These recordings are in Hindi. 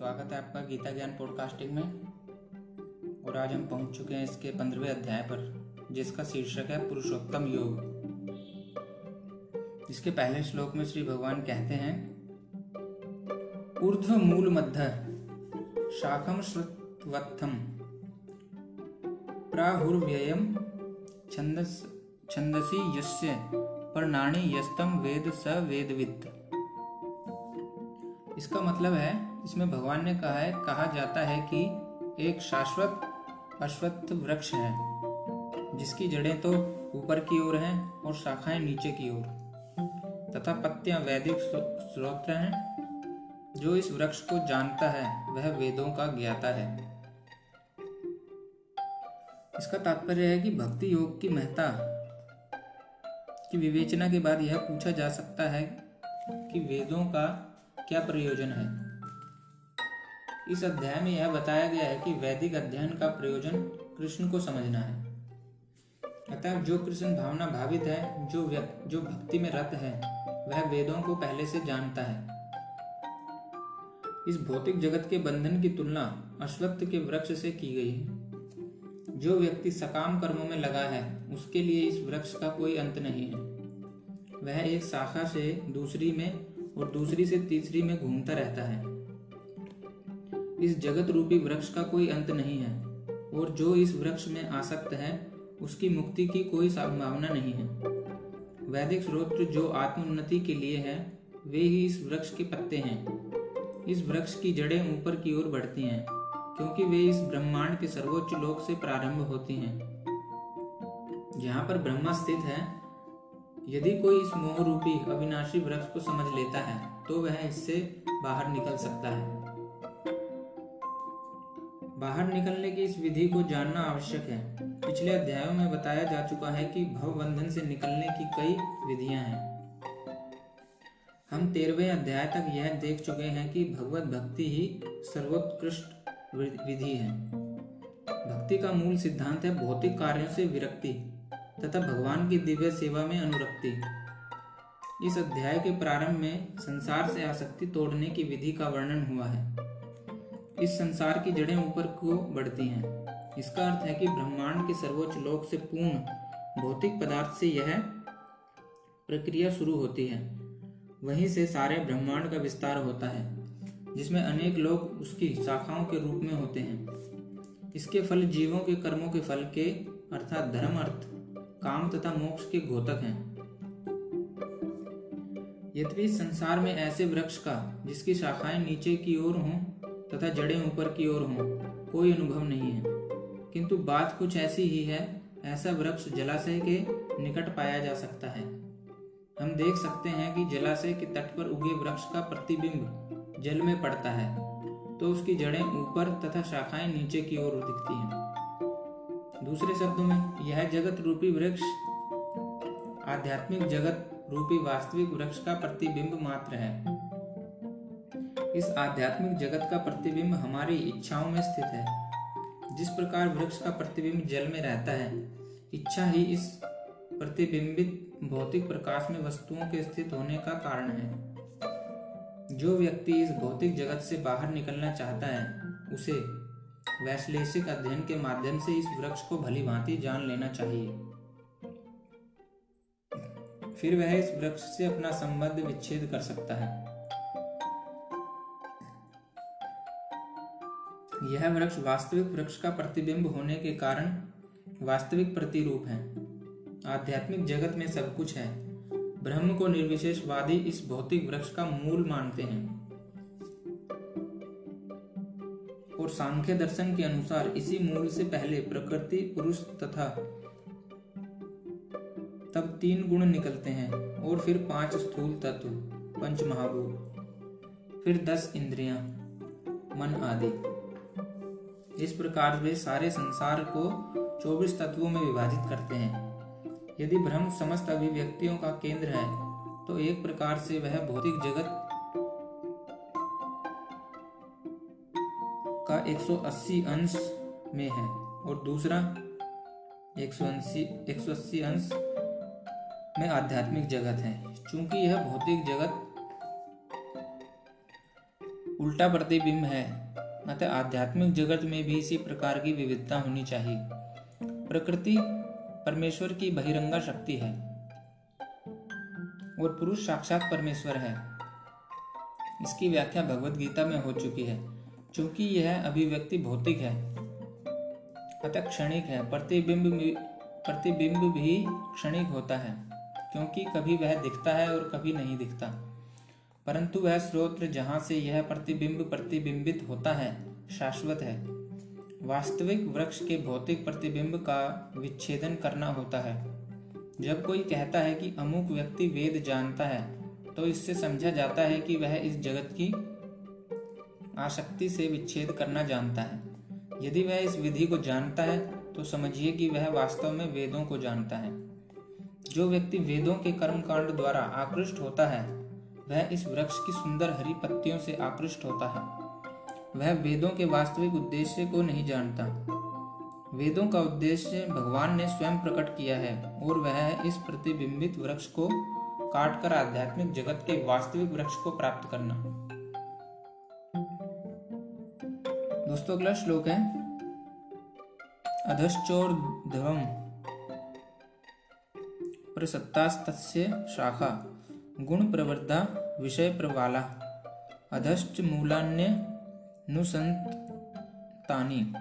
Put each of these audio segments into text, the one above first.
स्वागत है आपका गीता ज्ञान पॉडकास्टिंग में। और आज हम पहुँच चुके हैं इसके पंद्रहवें अध्याय पर, जिसका शीर्षक है पुरुषोत्तम योग। इसके पहले श्लोक में श्री भगवान कहते हैं, ऊर्ध्व मूल मध्य शाखम श्रुतवत्थम प्राहुर्व्ययम छंदस छंदसी यस्य परनाणी यस्तम वेद स वेदविद इसका मतलब है इसमें भगवान ने कहा है, कहा जाता है कि एक शाश्वत अश्वत्थ वृक्ष है, जिसकी जड़ें तो ऊपर की ओर हैं और शाखाएँ नीचे की ओर। तथा पत्तियाँ वैदिक स्रोत हैं, जो इस वृक्ष को जानता है, वह वेदों का ज्ञाता है। इसका तात्पर्य है कि भक्ति योग की महत्ता, की विवेचना के बाद यह पूछा जा सकता है कि वेदों का क्या प्रयोजन है। इस अध्याय में यह बताया गया है कि वैदिक अध्ययन का प्रयोजन कृष्ण को समझना है। अतः जो कृष्ण भावना भावित है, जो जो भक्ति में रत है, वह वेदों को पहले से जानता है। इस भौतिक जगत के बंधन की तुलना अश्वत्थ के वृक्ष से की गई है। जो व्यक्ति सकाम कर्मों में लगा है, उसके लिए इस वृक्ष का कोई अंत नहीं है। वह एक शाखा से दूसरी में और दूसरी से तीसरी में घूमता रहता है। इस जगत रूपी वृक्ष का कोई अंत नहीं है, और जो इस वृक्ष में आसक्त है, उसकी मुक्ति की कोई संभावना नहीं है। वैदिक स्रोत जो आत्मोन्नति के लिए है, वे ही इस वृक्ष के पत्ते हैं। इस वृक्ष की जड़ें ऊपर की ओर बढ़ती हैं, क्योंकि वे इस ब्रह्मांड के सर्वोच्च लोक से प्रारंभ होती हैं। जहाँ पर ब्रह्मा स्थित है, यदि कोई इस मोह रूपी अविनाशी वृक्ष को समझ लेता है तो वह इससे बाहर निकल सकता है। बाहर निकलने की इस विधि को जानना आवश्यक है। पिछले अध्यायों में बताया जा चुका है कि भव बंधन से निकलने की कई विधियाँ हैं। हम तेरहवें अध्याय तक यह देख चुके हैं कि भगवत भक्ति ही सर्वोत्कृष्ट विधि है। भक्ति का मूल सिद्धांत है भौतिक कार्यों से विरक्ति तथा भगवान की दिव्य सेवा में अनुरक्ति। इस अध्याय के प्रारंभ में संसार से आसक्ति तोड़ने की विधि का वर्णन हुआ है। इस संसार की जड़ें ऊपर को बढ़ती हैं। इसका अर्थ है कि ब्रह्मांड के सर्वोच्च लोक से पूर्ण भौतिक पदार्थ से यह प्रक्रिया शुरू होती है। वहीं से सारे ब्रह्मांड का विस्तार होता है, जिसमें अनेक लोग उसकी शाखाओं के रूप में होते हैं। इसके फल जीवों के कर्मों के फल के, अर्थात धर्म अर्थ, काम तथा मोक्ष के घोतक हैं। यद्यपि संसार में ऐसे वृक्ष का, जिसकी शाखाएँ नीचे की ओर हों तथा जड़ें ऊपर की ओर हों, कोई अनुभव नहीं है। किंतु बात कुछ ऐसी ही है, ऐसा वृक्ष जलाशय के निकट पाया जा सकता है। हम देख सकते हैं कि जलाशय के तट पर उगे वृक्ष का प्रतिबिंब जल में पड़ता है तो उसकी जड़ें ऊपर तथा शाखाएँ नीचे की ओर दिखती हैं। दूसरे शब्दों में, यह जगत रूपी वृक्ष, आध्यात्मिक जगत रूपी वास्तविक वृक्ष का प्रतिबिंब मात्र है। इस आध्यात्मिक जगत का प्रतिबिंब हमारी इच्छाओं में स्थित है। जिस प्रकार वृक्ष का प्रतिबिंब जल में रहता है, इच्छा ही इस प्रतिबिंबित भौतिक प्रकाश में वस्तुओं के स्थित होने का कारण है। जो व्यक्ति इस भौतिक जगत से बाहर निकलना चाहता है, उसे वैश्लेषिक अध्ययन के माध्यम से इस वृक्ष को भली भांति जान लेना चाहिए। फिर वह इस वृक्ष से अपना संबंध विच्छेद कर सकता है। यह वृक्ष वास्तविक वृक्ष का प्रतिबिंब होने के कारण वास्तविक प्रतिरूप है। आध्यात्मिक जगत में सब कुछ है। ब्रह्म को निर्विशेषवादी इस भौतिक वृक्ष का मूल मानते हैं। और सांख्य दर्शन के अनुसार इसी मूल से पहले प्रकृति, पुरुष तथा तब तीन गुण निकलते हैं और फिर पाँच स्थूल तत्व पंच महाभूत फिर दस इंद्रियाँ, मन आदि। इस प्रकार वे सारे संसार को चौबीस तत्वों में विभाजित करते हैं। यदि ब्रह्म समस्त अभिव्यक्तियों का केंद्र है तो एक प्रकार से वह भौतिक जगत का 180 अंश में है और दूसरा 180 180 अंश में आध्यात्मिक जगत है। चूँकि यह भौतिक जगत उल्टा प्रतिबिंब है अतः आध्यात्मिक जगत में भी इसी प्रकार की विविधता होनी चाहिए। प्रकृति परमेश्वर की बहिरंगा शक्ति है। और पुरुष साक्षात परमेश्वर है। इसकी व्याख्या भगवत गीता में हो चुकी है क्योंकि यह अभिव्यक्ति भौतिक है। अतः क्षणिक है, प्रतिबिंब प्रतिबिंब भी क्षणिक होता है, क्योंकि कभी वह दिखता है और कभी नहीं दिखता। परंतु वह स्रोत जहाँ से यह प्रतिबिंब प्रतिबिंबित होता है, शाश्वत है। वास्तविक वृक्ष के भौतिक प्रतिबिंब का विच्छेदन करना होता है। जब कोई कहता है कि अमुक व्यक्ति वेद जानता है तो इससे समझा जाता है कि वह इस जगत की आसक्ति से विच्छेद करना जानता है। यदि वह इस विधि को जानता है तो समझिए कि वह वास्तव में वेदों को जानता है। जो व्यक्ति वेदों के कर्मकांड द्वारा आकृष्ट होता है वह इस वृक्ष की सुंदर हरी पत्तियों से आकृष्ट होता है। वह वेदों के वास्तविक उद्देश्य को नहीं जानता। वेदों का उद्देश्य भगवान ने स्वयं प्रकट किया है और वह इस प्रतिबिंबित वृक्ष को काटकर आध्यात्मिक जगत के वास्तविक वृक्ष को प्राप्त करना। दोस्तों, अगला श्लोक है। अधश्चोर ध्रुवम प्रसत्तास्तस्य शाखा। गुण प्रवृद्धा विषय प्रवाला अधश्च मूलान्य नुसंतानि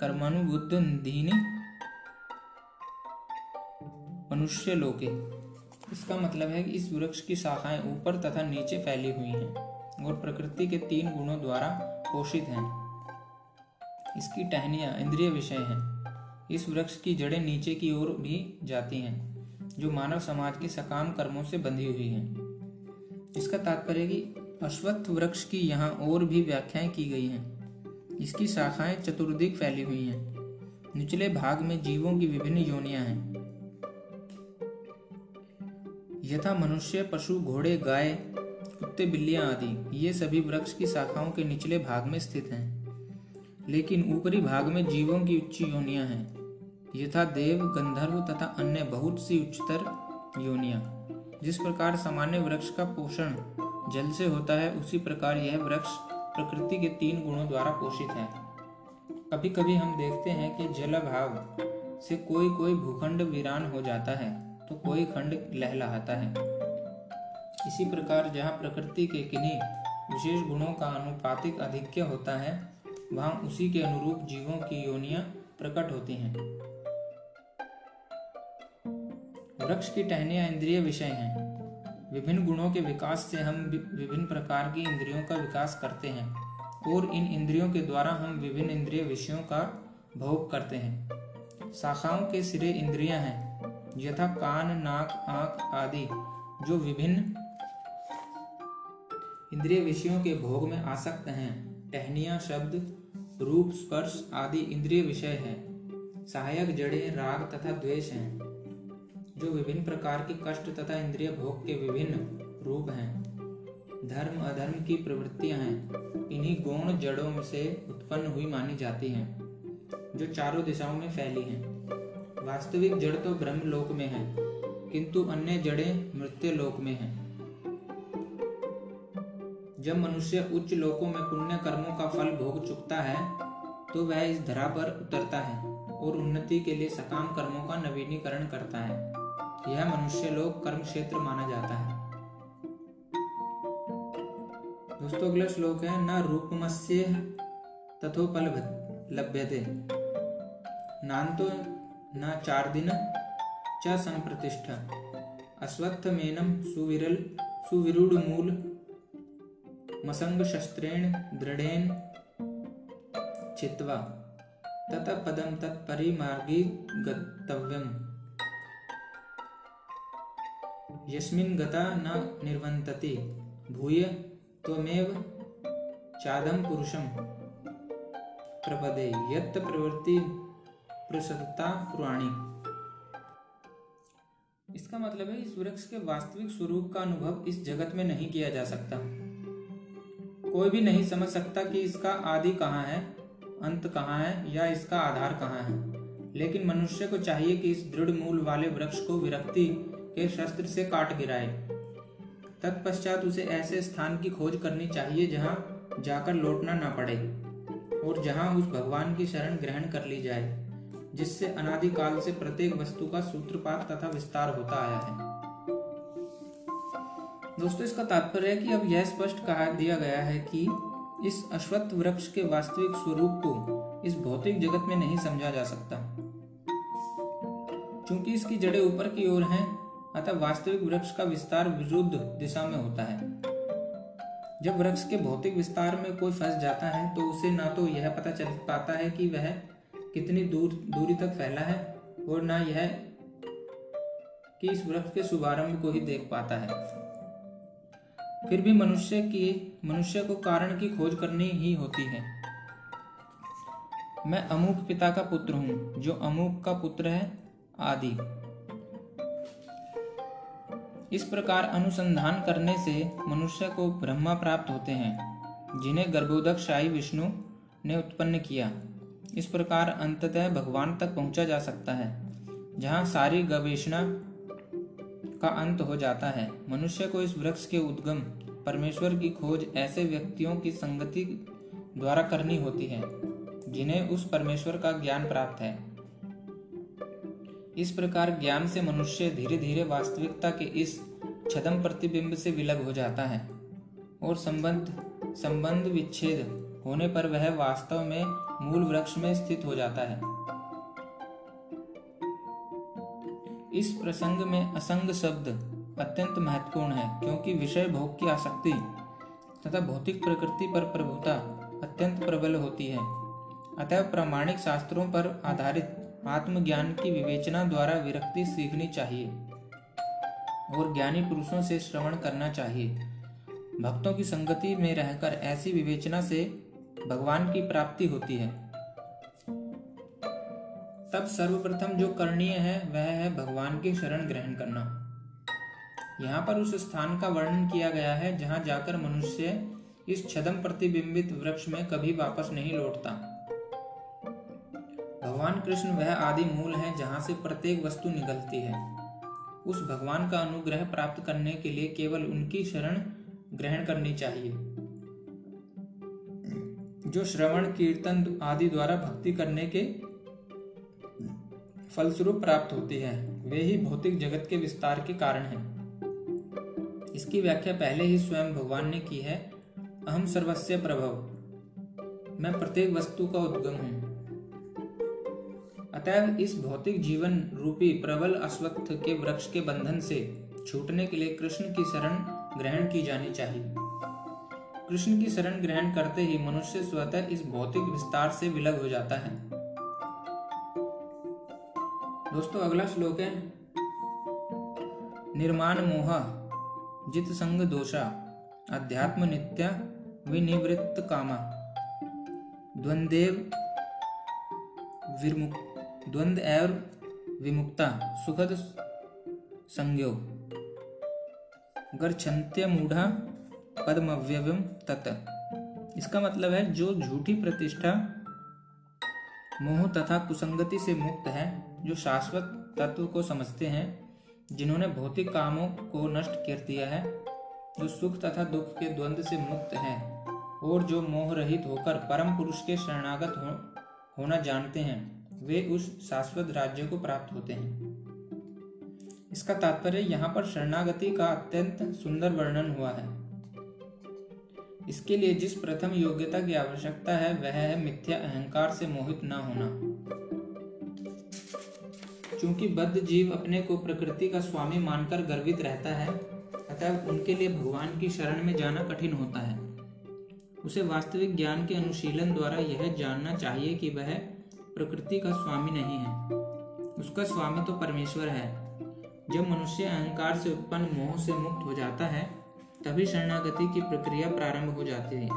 कर्मानुबुद्ध दीनी मनुष्य लोके इसका मतलब है कि इस वृक्ष की शाखाएँ ऊपर तथा नीचे फैली हुई हैं और प्रकृति के तीन गुणों द्वारा पोषित हैं। इसकी टहनियाँ इंद्रिय विषय हैं। इस वृक्ष की जड़ें नीचे की ओर भी जाती हैं। जो मानव समाज के सकाम कर्मों से बंधी हुई हैं। इसका तात्पर्य कि अश्वत्थ वृक्ष की यहाँ और भी व्याख्याएँ की गई हैं इसकी शाखाएँ चतुर्दिक फैली हुई हैं। निचले भाग में जीवों की विभिन्न योनियाँ हैं। यथा मनुष्य, पशु, घोड़े, गाय, कुत्ते, बिल्लियाँ आदि, ये सभी वृक्ष की शाखाओं के निचले भाग में स्थित हैं। लेकिन ऊपरी भाग में जीवों की उच्च योनियाँ हैं। यथा देव, गंधर्व तथा अन्य बहुत सी उच्चतर योनिया। जिस प्रकार सामान्य वृक्ष का पोषण जल से होता है, उसी प्रकार यह वृक्ष प्रकृति के तीन गुणों द्वारा पोषित है। कभी कभी हम देखते हैं कि जल अभाव से कोई कोई भूखंड वीरान हो जाता है तो कोई खंड लहलहाता है। इसी प्रकार जहाँ प्रकृति के किन्हीं विशेष गुणों का अनुपातिक अधिक्य होता है, वहाँ उसी के अनुरूप जीवों की योनियाँ प्रकट होती हैं। वृक्ष की टहनियाँ इंद्रिय विषय हैं। विभिन्न गुणों के विकास से हम विभिन्न प्रकार की इंद्रियों का विकास करते हैं और इन इंद्रियों के द्वारा हम विभिन्न इंद्रिय विषयों का भोग करते हैं। शाखाओं के सिरे इंद्रियाँ हैं। यथा कान, नाक, आँख आदि जो विभिन्न इंद्रिय विषयों के भोग में आसक्त हैं। टहनिया, शब्द, रूप, स्पर्श आदि इंद्रिय विषय है। सहायक जड़े, राग तथा द्वेष हैं। जो विभिन्न प्रकार के कष्ट तथा इंद्रिय भोग के विभिन्न रूप हैं। धर्म अधर्म की प्रवृत्तियाँ हैं। इन्हीं गौण जड़ों से उत्पन्न हुई मानी जाती हैं, जो चारों दिशाओं में फैली हैं। वास्तविक जड़ तो ब्रह्म लोक में है, किंतु अन्य जड़ें मृत्यु लोक में हैं। जब मनुष्य उच्च लोकों में पुण्य कर्मों का फल भोग चुकता है तो वह इस धरा पर उतरता है और उन्नति के लिए सकाम कर्मों का नवीनीकरण करता है। यह मनुष्य लोक कर्म क्षेत्र माना जाता है। दोस्तों, अगला श्लोक है, न रूपमस्य तथोपल लभ्यते। नान्तो न चार दिन च संप्रतिष्ठा। अश्वत्थमेनम सुविरल सुविरूढ़ मूल मसंग शस्त्रेण दृढ़ेन चित्वा। तत पदम तत्परिमार्गी गतव्यम यस्मिन् गता न निर्वन्तति। भूय त्वमेव चादम पुरुषम प्रपदे यत् प्रवृत्ति प्रसदता पुराणी। इसका मतलब है, इस वृक्ष के वास्तविक स्वरूप का अनुभव इस जगत में नहीं किया जा सकता। कोई भी नहीं समझ सकता कि इसका आदि कहाँ है, अंत कहाँ है, या इसका आधार कहाँ है। लेकिन मनुष्य को चाहिए कि इस दृढ़ मूल वाले वृक्ष को विरक्ति के शस्त्र से काट गिराए। तत्पश्चात उसे ऐसे स्थान की खोज करनी चाहिए जहाँ जाकर लौटना ना पड़े और जहाँ उस भगवान की शरण ग्रहण कर ली जाए, जिससे अनादिकाल से प्रत्येक वस्तु का सूत्रपात तथा विस्तार होता आया है। दोस्तों, इसका तात्पर्य है कि अब यह स्पष्ट कहा दिया गया है कि इस अश्वत्थ वृक्ष के वास्तविक स्वरूप को इस भौतिक जगत में नहीं समझा जा सकता, क्योंकि इसकी जड़ें ऊपर की ओर हैं अतः वास्तविक वृक्ष का विस्तार विरुद्ध दिशा में होता है। जब वृक्ष के भौतिक विस्तार में कोई फंस जाता है तो उसे ना तो यह पता चल पाता है कि वह कितनी दूर, दूरी तक फैला है और ना यह कि इस वृक्ष के शुभारंभ को ही देख पाता है। फिर भी मनुष्य की, मनुष्य को कारण की खोज करनी ही होती है। मैं अमुक पिता का पुत्र हूँ, जो अमुक का पुत्र है, आदि। इस प्रकार अनुसंधान करने से मनुष्य को ब्रह्मा प्राप्त होते हैं, जिन्हें गर्भोदक शाही विष्णु ने उत्पन्न किया। इस प्रकार अंततः भगवान तक पहुँचा जा सकता है, जहाँ सारी गवेषणा का अंत हो जाता है। मनुष्य को इस वृक्ष के उद्गम, परमेश्वर की खोज ऐसे व्यक्तियों की संगति द्वारा करनी होती है, जिन्हें उस परमेश्वर का ज्ञान प्राप्त है। इस प्रकार ज्ञान से मनुष्य धीरे धीरे वास्तविकता के इस छदम प्रतिबिंब से विलग हो जाता है और संबंध संबंध विच्छेद होने पर वह वास्तव में मूल वृक्ष में स्थित हो जाता है। इस प्रसंग में असंग शब्द अत्यंत महत्वपूर्ण है, क्योंकि विषय भोग की आसक्ति तथा भौतिक प्रकृति पर प्रभुता अत्यंत प्रबल होती है। अतः प्रामाणिक शास्त्रों पर आधारित आत्मज्ञान की विवेचना द्वारा विरक्ति सीखनी चाहिए और ज्ञानी पुरुषों से श्रवण करना चाहिए। भक्तों की संगति में रहकर ऐसी विवेचना से भगवान की प्राप्ति होती है। तब सर्वप्रथम जो करणीय है, वह है भगवान की शरण ग्रहण करना। यहाँ पर उस स्थान का वर्णन किया गया है, जहाँ जाकर मनुष्य इस छदम प्रतिबिंबित वृक्ष में कभी वापस नहीं लौटता। भगवान कृष्ण वह आदि मूल है जहाँ से प्रत्येक वस्तु निकलती है। उस भगवान का अनुग्रह प्राप्त करने के लिए केवल उनकी शरण ग्रहण करनी चाहिए। जो श्रवण, कीर्तन आदि द्वारा भक्ति करने के फलस्वरूप प्राप्त होती है, वे ही भौतिक जगत के विस्तार के कारण हैं। इसकी व्याख्या पहले ही स्वयं भगवान ने की है अहम सर्वस्व प्रभव। मैं प्रत्येक वस्तु का उद्गम हूँ। अतएव इस भौतिक जीवन रूपी प्रबल अश्वत्थ के वृक्ष के बंधन से छूटने के लिए कृष्ण की शरण ग्रहण की जानी चाहिए। कृष्ण की शरण ग्रहण करते ही मनुष्य स्वतः इस भौतिक विस्तार से विलग हो जाता है। दोस्तों, अगला श्लोक है, निर्माण मोह, जित संग दोषा, अध्यात्म नित्या विनिवृत्त कामा, द्वंदेव द्वंद एव विमुक्ता सुखद संज्ञो। गर्छन्त्य मूढ़ा पद्मव्यवम तत। इसका मतलब है जो झूठी प्रतिष्ठा मोह तथा कुसंगति से मुक्त है जो शाश्वत तत्व को समझते हैं जिन्होंने भौतिक कामों को नष्ट कर दिया है जो सुख तथा दुख के द्वंद्व से मुक्त है और जो मोह रहित होकर परम पुरुष के शरणागत हो, होना जानते हैं। वे उस शाश्वत राज्य को प्राप्त होते हैं। इसका तात्पर्य यहाँ पर शरणागति का अत्यंत सुंदर वर्णन हुआ है। इसके लिए जिस प्रथम योग्यता की आवश्यकता है, वह है मिथ्या अहंकार से मोहित न होना। चूँकि बद्ध जीव अपने को प्रकृति का स्वामी मानकर गर्वित रहता है, अतः उनके लिए भगवान की शरण में जाना कठिन होता है। उसे वास्तविक ज्ञान के अनुशीलन द्वारा यह जानना चाहिए कि वह प्रकृति का स्वामी नहीं है। उसका स्वामी तो परमेश्वर है। जब मनुष्य अहंकार से उत्पन्न मोह से मुक्त हो जाता है, तभी शरणागति की प्रक्रिया प्रारंभ हो जाती है।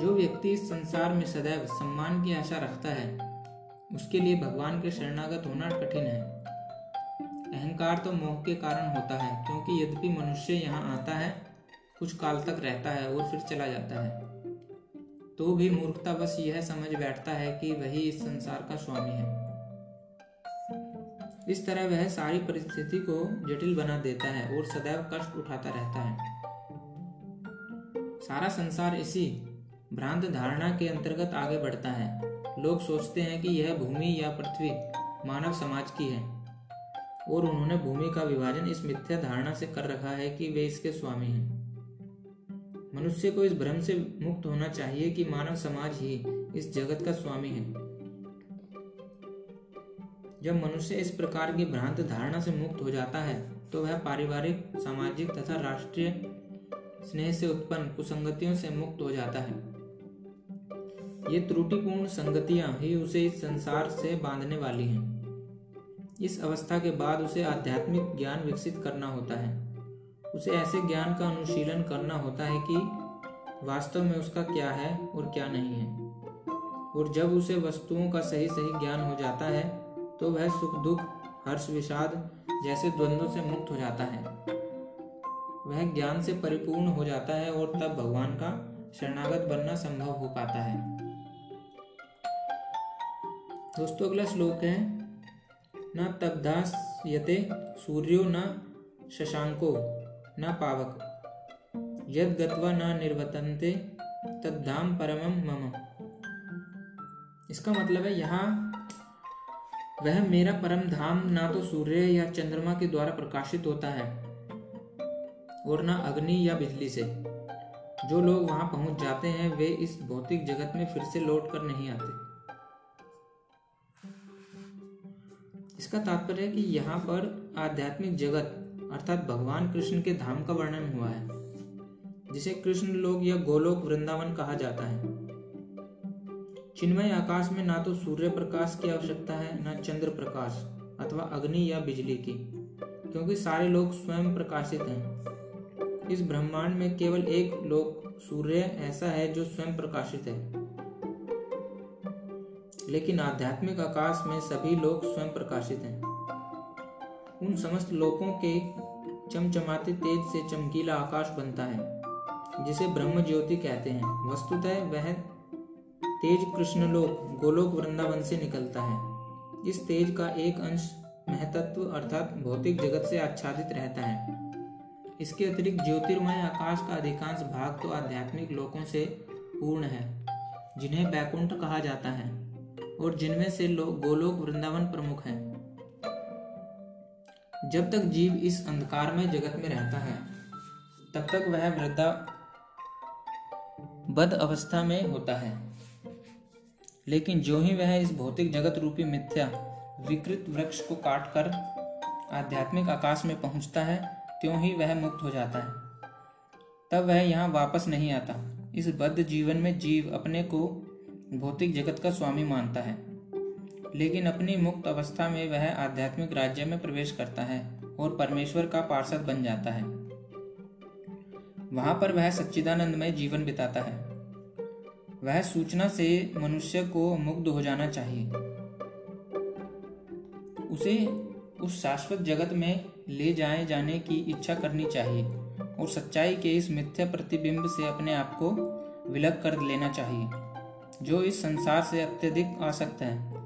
जो व्यक्ति इस संसार में सदैव सम्मान की आशा रखता है, उसके लिए भगवान के शरणागत होना कठिन है। अहंकार तो मोह के कारण होता है, क्योंकि यद्यपि मनुष्य यहाँ आता है, कुछ काल तक रहता है और फिर चला जाता है। तो भी मूर्खता बस यह समझ बैठता है कि वही इस संसार का स्वामी है। इस तरह वह सारी परिस्थिति को जटिल बना देता है और सदैव कष्ट उठाता रहता है। सारा संसार इसी भ्रांत धारणा के अंतर्गत आगे बढ़ता है। लोग सोचते हैं कि यह भूमि या पृथ्वी मानव समाज की है और उन्होंने भूमि का विभाजन इस मिथ्या धारणा से कर रखा है कि वे इसके स्वामी हैं। मनुष्य को इस भ्रम से मुक्त होना चाहिए कि मानव समाज ही इस जगत का स्वामी है। जब मनुष्य इस प्रकार की भ्रांत धारणा से मुक्त हो जाता है तो वह पारिवारिक, सामाजिक तथा राष्ट्रीय स्नेह से उत्पन्न कुसंगतियों से मुक्त हो जाता है। ये त्रुटिपूर्ण संगतियाँ ही उसे इस संसार से बांधने वाली हैं। इस अवस्था के बाद उसे आध्यात्मिक ज्ञान विकसित करना होता है। उसे ऐसे ज्ञान का अनुशीलन करना होता है कि वास्तव में उसका क्या है और क्या नहीं है। और जब उसे वस्तुओं का सही सही ज्ञान हो जाता है तो वह सुख दुख, हर्ष विषाद जैसे द्वंद्वों से मुक्त हो जाता है। वह ज्ञान से परिपूर्ण हो जाता है और तब भगवान का शरणागत बनना संभव हो पाता है। दोस्तों, अगला श्लोक है, न तब्दास यते सूर्यो न शशांको। न पावक। यद गत्वा न निर्वतन्ते तद्धाम परमम मम। इसका मतलब है, यहाँ वह मेरा परम धाम ना तो सूर्य या चंद्रमा के द्वारा प्रकाशित होता है, और ना अग्नि या बिजली से। जो लोग वहाँ पहुँच जाते हैं, वे इस भौतिक जगत में फिर से लौट कर नहीं आते। इसका तात्पर्य है कि यहाँ पर आध्यात्मिक जगत अर्थात भगवान कृष्ण के धाम का वर्णन हुआ है, जिसे कृष्ण लोक या गोलोक वृंदावन कहा जाता है। चिन्मय आकाश में ना तो सूर्य प्रकाश की आवश्यकता है, न चंद्र प्रकाश, अथवा अग्नि या बिजली की, क्योंकि सारे लोग स्वयं प्रकाशित हैं। इस ब्रह्मांड में केवल एक लोक, सूर्य, ऐसा है जो स्वयं प्रकाशित है। लेकिन आध्यात्मिक आकाश में सभी लोग स्वयं प्रकाशित हैं। उन समस्त लोकों के चमचमाते तेज से चमकीला आकाश बनता है, जिसे ब्रह्म ज्योति कहते हैं। वस्तुतः वह तेज कृष्णलोक, गोलोक वृंदावन से निकलता है इस तेज का एक अंश महतत्व अर्थात भौतिक जगत से आच्छादित रहता है। इसके अतिरिक्त ज्योतिर्मय आकाश का अधिकांश भाग तो आध्यात्मिक लोकों से पूर्ण है, जिन्हें बैकुंठ कहा जाता है, और जिनमें से लोग गोलोक वृंदावन प्रमुख है। जब तक जीव इस अंधकार में जगत में रहता है, तब तक वह वृद्धा बद अवस्था में होता है। लेकिन जो ही वह इस भौतिक जगत रूपी मिथ्या, विकृत वृक्ष को काटकर आध्यात्मिक आकाश में पहुँचता है, त्यों ही वह मुक्त हो जाता है। तब वह यहाँ वापस नहीं आता। इस बद्ध जीवन में जीव अपने को भौतिक जगत का स्वामी मानता है। लेकिन अपनी मुक्त अवस्था में वह आध्यात्मिक राज्य में प्रवेश करता है और परमेश्वर का पार्षद बन जाता है। वहाँ पर वह सच्चिदानंदमय जीवन बिताता है। वह सूचना से मनुष्य को मुग्ध हो जाना चाहिए। उसे उस शाश्वत जगत में ले जाए जाने की इच्छा करनी चाहिए और सच्चाई के इस मिथ्या प्रतिबिंब से अपने आप को विलग कर लेना चाहिए, जो इस संसार से अत्यधिक आसक्त है।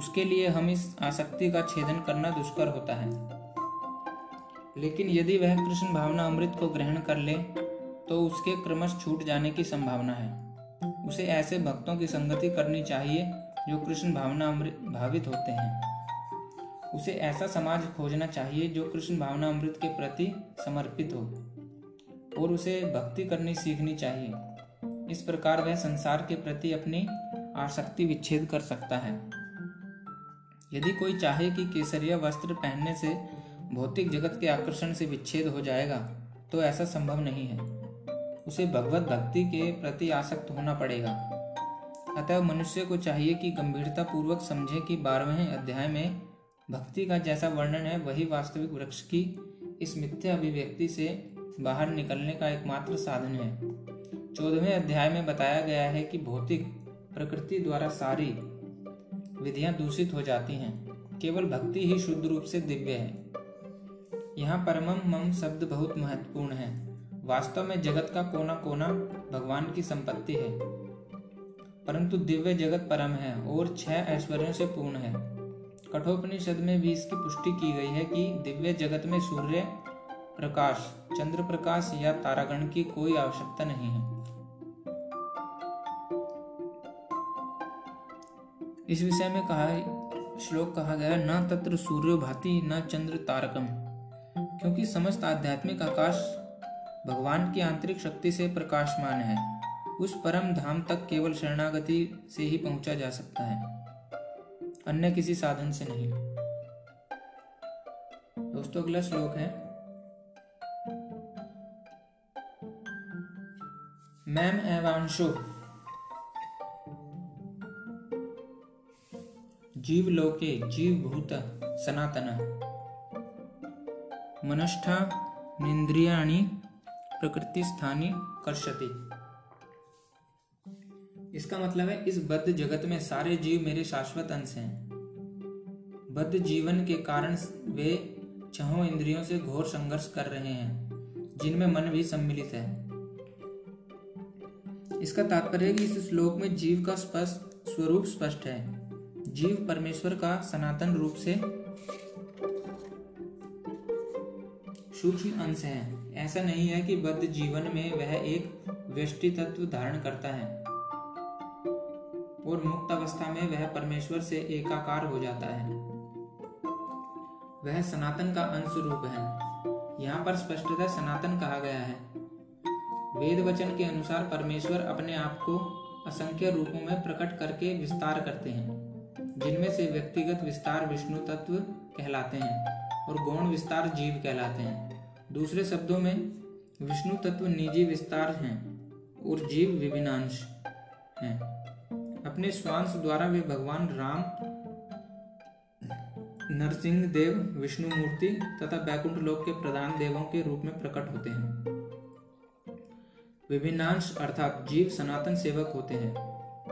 उसके लिए हम इस आसक्ति का छेदन करना दुष्कर होता है। लेकिन यदि वह कृष्ण भावना अमृत को ग्रहण कर ले तो उसके क्रमश छूट जाने की संभावना है। उसे ऐसे भक्तों की संगति करनी चाहिए, जो कृष्ण भावना अमृत भावित होते हैं। उसे ऐसा समाज खोजना चाहिए, जो कृष्ण भावना अमृत के प्रति समर्पित हो, और उसे भक्ति करनी सीखनी चाहिए। इस प्रकार वह संसार के प्रति अपनी आसक्ति विच्छेद कर सकता है। यदि कोई चाहे कि केसरिया वस्त्र पहनने से भौतिक जगत के आकर्षण से विच्छेद हो जाएगा तो ऐसा संभव नहीं है। उसे भगवत भक्ति के प्रति आसक्त होना पड़ेगा। अतः मनुष्य को चाहिए कि गंभीरता पूर्वक समझे कि बारहवें अध्याय में भक्ति का जैसा वर्णन है, वही वास्तविक वृक्ष की इस मिथ्या अभिव्यक्ति से बाहर निकलने का एकमात्र साधन है। चौदहवें अध्याय में बताया गया है कि भौतिक प्रकृति द्वारा सारी विधियाँ दूषित हो जाती हैं। केवल भक्ति ही शुद्ध रूप से दिव्य है। यहाँ परमम मम शब्द बहुत महत्वपूर्ण है। वास्तव में जगत का कोना कोना भगवान की संपत्ति है। परंतु दिव्य जगत परम है और छह ऐश्वर्यों से पूर्ण है। कठोपनिषद में भी इसकी पुष्टि की गई है कि दिव्य जगत में सूर्य प्रकाश, चंद्र प्रकाश या तारागण की कोई आवश्यकता नहीं है। इस विषय में कहा, श्लोक कहा गया, न तत्र सूर्य भाति न चंद्र तारकम। क्योंकि समस्त आध्यात्मिक आकाश भगवान की आंतरिक शक्ति से प्रकाशमान है। उस परम धाम तक केवल शरणागति से ही पहुँचा जा सकता है। अन्य किसी साधन से नहीं। दोस्तों, अगला श्लोक है। मैम एवांशो। जीव लोके जीव भूत सनातन। मनष्ठा प्रकृति स्थानी कर्षति। इसका मतलब है, इस बद्ध जगत में सारे जीव मेरे शाश्वत अंश हैं। बद्ध जीवन के कारण वे छहों इंद्रियों से घोर संघर्ष कर रहे हैं, जिनमें मन भी सम्मिलित है। इसका तात्पर्य है कि इस श्लोक में जीव का स्पष्ट स्वरूप स्पष्ट है। जीव परमेश्वर का सनातन रूप से सूक्ष्म अंश है। ऐसा नहीं है कि बद्ध जीवन में वह एक व्यष्टि तत्व धारण करता है और मुक्त अवस्था में वह परमेश्वर से एकाकार हो जाता है। वह सनातन का अंश रूप है। यहाँ पर स्पष्टतः सनातन कहा गया है। वेद वचन के अनुसार परमेश्वर अपने आप को असंख्य रूपों में प्रकट करके विस्तार करते हैं। जिनमें से व्यक्तिगत विस्तार विष्णु तत्व कहलाते हैं और गौण विस्तार जीव कहलाते हैं। दूसरे शब्दों में, विष्णु तत्व निजी विस्तार हैं और जीव विभिन्नांश हैं। अपने श्वांश द्वारा वे भगवान राम, नरसिंह देव, विष्णु मूर्ति तथा बैकुंठ लोक के प्रधान देवों के रूप में प्रकट होते हैं। विभिन्नांश अर्थात जीव सनातन सेवक होते हैं।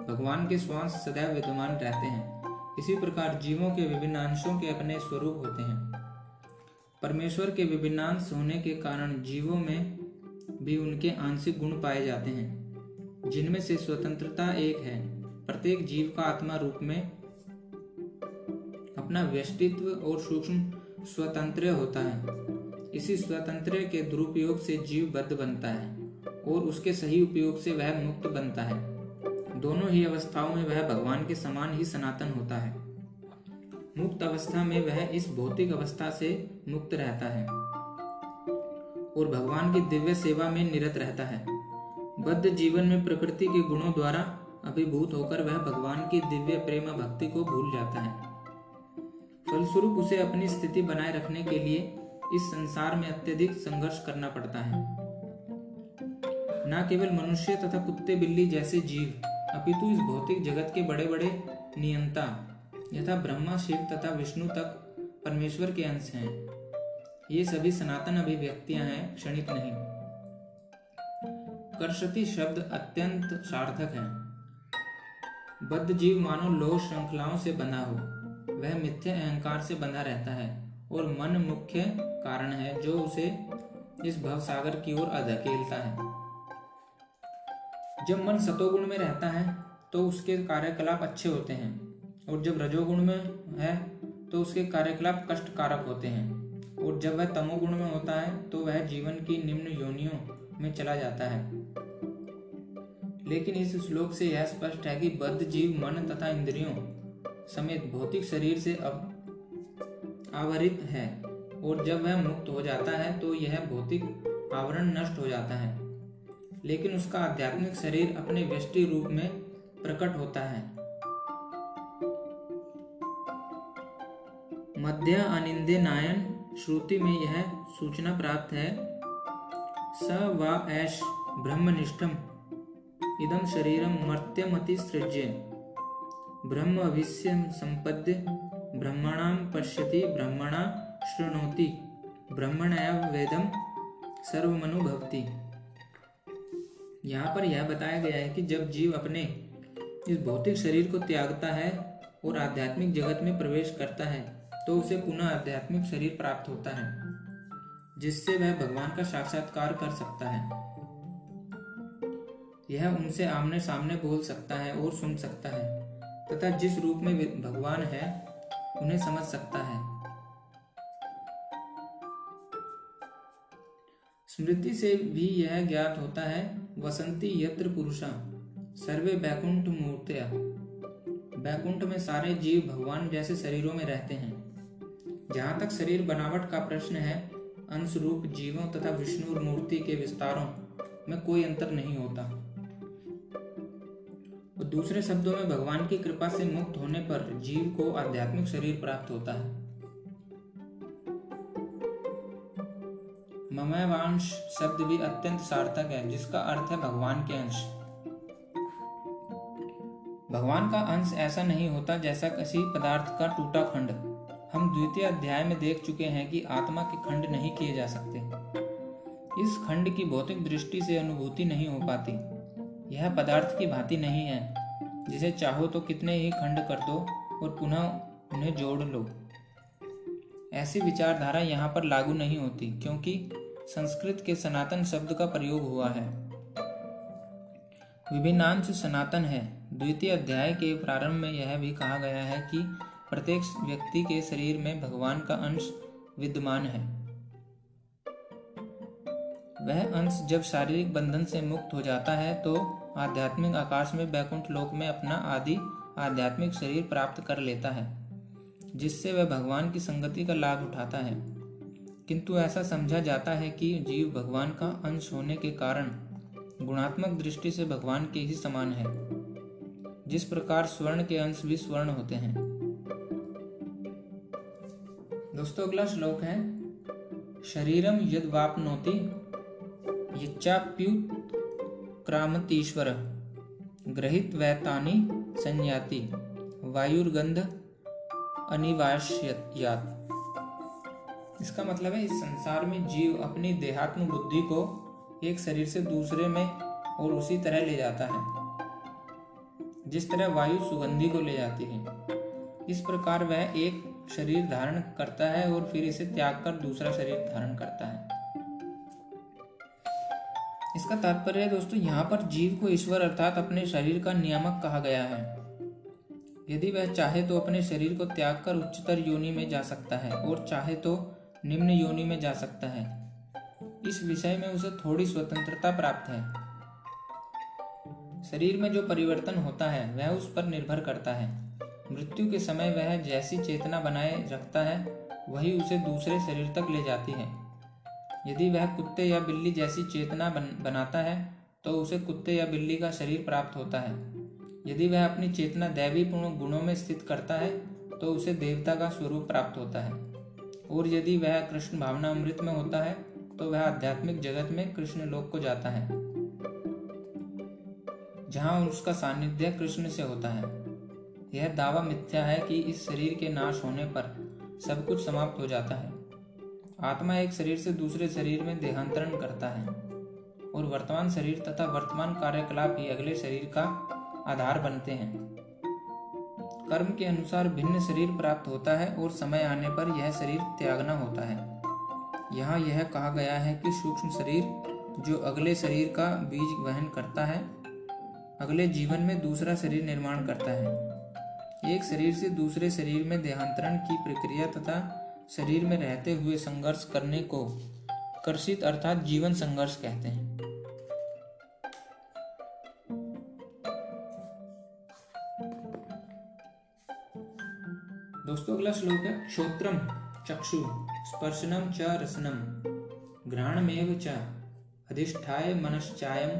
भगवान के श्वास सदैव विद्यमान रहते हैं। इसी प्रकार जीवों के विभिन्नांशों के अपने स्वरूप होते हैं। परमेश्वर के विभिन्नांश होने के कारण जीवों में भी उनके आंशिक गुण पाए जाते हैं, जिनमें से स्वतंत्रता एक है। प्रत्येक जीव का आत्मा रूप में अपना व्यष्टित्व और सूक्ष्म स्वतंत्र होता है। इसी स्वतंत्र के दुरुपयोग से जीव बद्ध बनता है और उसके सही उपयोग से वह मुक्त बनता है। दोनों ही अवस्थाओं में वह भगवान के समान ही सनातन होता है। मुक्त अवस्था में वह इस भौतिक अवस्था से मुक्त रहता है। और भगवान की दिव्य सेवा में निरत रहता है। बद्ध जीवन में प्रकृति के गुणों द्वारा अभिभूत होकर वह भगवान की दिव्य प्रेम भक्ति को भूल जाता है। फलस्वरूप उसे अपनी स्थिति बनाए रखने के लिए इस संसार में अत्यधिक संघर्ष करना पड़ता है। न केवल मनुष्य तथा कुत्ते बिल्ली जैसे जीव अपितु इस भौतिक जगत के बड़े बड़े नियंता यथा ब्रह्मा, शिव तथा विष्णु तक परमेश्वर के अंश हैं। ये सभी सनातन अभिव्यक्तियाँ हैं, क्षणिक नहीं। कर्षति शब्द अत्यंत सार्थक है। बद्ध जीव मानो लोह श्रृंखलाओं से बंधा हो। वह मिथ्या अहंकार से बंधा रहता है और मन मुख्य कारण है जो उसे इस भवसागर की ओर अधकेलता है। जब मन सतोगुण में रहता है तो उसके कार्यकलाप अच्छे होते हैं। और जब रजोगुण में है तो उसके कार्यकलाप कष्टकारक होते हैं। और जब वह तमोगुण में होता है तो वह जीवन की निम्न योनियों में चला जाता है। लेकिन इस श्लोक से यह स्पष्ट है कि बद्ध जीव मन तथा इंद्रियों समेत भौतिक शरीर से अब आवरित है। और जब वह मुक्त हो जाता है तो यह भौतिक आवरण नष्ट हो जाता है। लेकिन उसका आध्यात्मिक शरीर अपने व्यष्टि रूप में प्रकट होता है। मध्य अनिंदे नायन, श्रुति में यह सूचना प्राप्त है। स व ऐश, ब्रह्मनिष्ठम इदम शरीरम मर्त्यमति सृज्य। ब्रह्म अभिष्य संपद्य ब्रह्मणाम पश्यति, ब्रह्मणा शृणोति, ब्रह्मणया वेदम सर्वमनुभवती। यहाँ पर यह बताया गया है कि जब जीव अपने इस भौतिक शरीर को त्यागता है और आध्यात्मिक जगत में प्रवेश करता है तो उसे पुनः आध्यात्मिक शरीर प्राप्त होता है, जिससे वह भगवान का साक्षात्कार कर सकता है। यह उनसे आमने सामने बोल सकता है और सुन सकता है, तथा जिस रूप में भगवान है, उन्हें समझ सकता है। स्मृति से भी यह ज्ञात होता है, वसंती यत्र पुरुषा, सर्वे बैकुंठ मूर्तिया। बैकुंठ में सारे जीव भगवान जैसे शरीरों में रहते हैं। जहाँ तक शरीर बनावट का प्रश्न है अंश रूप जीवों तथा विष्णु और मूर्ति के विस्तारों में कोई अंतर नहीं होता। और दूसरे शब्दों में भगवान की कृपा से मुक्त होने पर जीव को आध्यात्मिक शरीर प्राप्त होता है। ममयवांश शब्द भी अत्यंत सार्थक है, जिसका अर्थ है भगवान के अंश। भगवान का अंश ऐसा नहीं होता जैसा किसी पदार्थ का टूटा खंड। हम द्वितीय अध्याय में देख चुके हैं कि आत्मा के खंड नहीं किए जा सकते। इस खंड की भौतिक दृष्टि से अनुभूति नहीं हो पाती। यह पदार्थ की भांति नहीं है। जिसे चाहो तो कितने ही खंड कर दो और पुनः उन्हें जोड़ लो। ऐसी विचारधारा यहाँ पर लागू नहीं होती, क्योंकि संस्कृत के सनातन शब्द का प्रयोग हुआ है। विभिन्नांश सनातन है। द्वितीय अध्याय के प्रारंभ में यह भी कहा गया है कि प्रत्येक व्यक्ति के शरीर में भगवान का अंश विद्यमान है। वह अंश जब शारीरिक बंधन से मुक्त हो जाता है तो आध्यात्मिक आकाश में बैकुंठ लोक में अपना आदि आध्यात्मिक शरीर प्राप्त कर लेता है, जिससे वह भगवान की संगति का लाभ उठाता है। किंतु ऐसा समझा जाता है कि जीव भगवान का अंश होने के कारण गुणात्मक दृष्टि से भगवान के ही समान है। जिस प्रकार स्वर्ण के अंश भी स्वर्ण होते हैं। दोस्तों, अगला श्लोक है शरीरम यद वापनोति यच्चाप्युत क्रामतीश्वर ग्रहित वैतानी संयाति। वायुर्गंध अनिवार्यत इसका मतलब है इस संसार में जीव अपनी देहात्म बुद्धि को एक शरीर से दूसरे में और उसी तरह ले जाता है, जिस तरह वायु सुगंधि को ले जाती है। इस प्रकार वह एक शरीर धारण करता है और फिर इसे त्याग कर दूसरा शरीर धारण करता है। इसका तात्पर्य है दोस्तों, यहाँ पर जीव को ईश्वर अर्थात अपने शरीर का नियामक कहा गया है। यदि वह चाहे तो अपने शरीर को त्याग कर उच्चतर योनि में जा सकता है और चाहे तो निम्न योनि में जा सकता है। इस विषय में उसे थोड़ी स्वतंत्रता प्राप्त है। शरीर में जो परिवर्तन होता है वह उस पर निर्भर करता है। मृत्यु के समय वह जैसी चेतना बनाए रखता है वही उसे दूसरे शरीर तक ले जाती है। यदि वह कुत्ते या बिल्ली जैसी चेतना बन, बनाता है तो उसे कुत्ते या बिल्ली का शरीर प्राप्त होता है। यदि वह अपनी चेतना दैवी पूर्ण गुणों में स्थित करता है तो उसे देवता का स्वरूप प्राप्त होता है। और यदि वह कृष्ण भावना अमृत में होता है तो वह आध्यात्मिक जगत में कृष्ण लोक को जाता है, जहाँ उसका सानिध्य कृष्ण से होता है। यह दावा मिथ्या है कि इस शरीर के नाश होने पर सब कुछ समाप्त हो जाता है। आत्मा एक शरीर से दूसरे शरीर में देहांतरण करता है, और वर्तमान शरीर तथा वर्तमान कार्यकलाप ही अगले शरीर का आधार बनते हैं। कर्म के अनुसार भिन्न शरीर प्राप्त होता है और समय आने पर यह शरीर त्यागना होता है। यहाँ यह कहा गया है कि सूक्ष्म शरीर, जो अगले शरीर का बीज वहन करता है, अगले जीवन में दूसरा शरीर निर्माण करता है। एक शरीर से दूसरे शरीर में देहांतरण की प्रक्रिया तथा शरीर में रहते हुए संघर्ष करने को कर्षित अर्थात जीवन संघर्ष कहते हैं। दोस्तों, अगला श्लोक है क्षोत्रम चक्षु, स्पर्शनम च रसनम, घ्राणमेव च, अधिष्ठाय मनश्चायम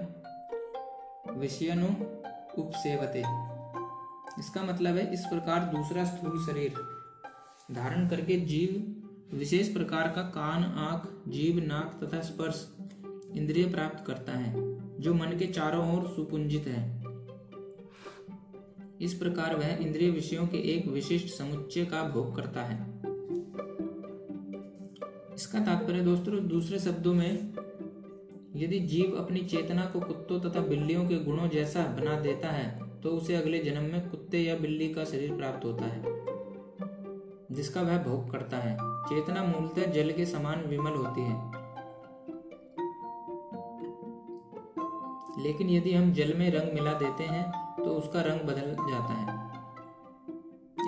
विषयनु उपसेवते। इसका मतलब है, इस प्रकार दूसरा स्थूल शरीर धारण करके जीव, विशेष प्रकार का कान, आँख जीव नाक तथा स्पर्श, इंद्रिय प्राप्त करता है, जो मन के चारों ओर सुपुंजित है। इस प्रकार वह इंद्रिय विषयों के एक विशिष्ट समुच्चय का भोग करता है। इसका तात्पर्य दोस्तों, दूसरे शब्दों में, यदि जीव अपनी चेतना को कुत्तों तथा बिल्लियों के गुणों जैसा बना देता है तो उसे अगले जन्म में कुत्ते या बिल्ली का शरीर प्राप्त होता है, जिसका वह भोग करता है। चेतना मूलतः जल के समान विमल होती है। लेकिन यदि हम जल में रंग मिला देते हैं तो उसका रंग बदल जाता है।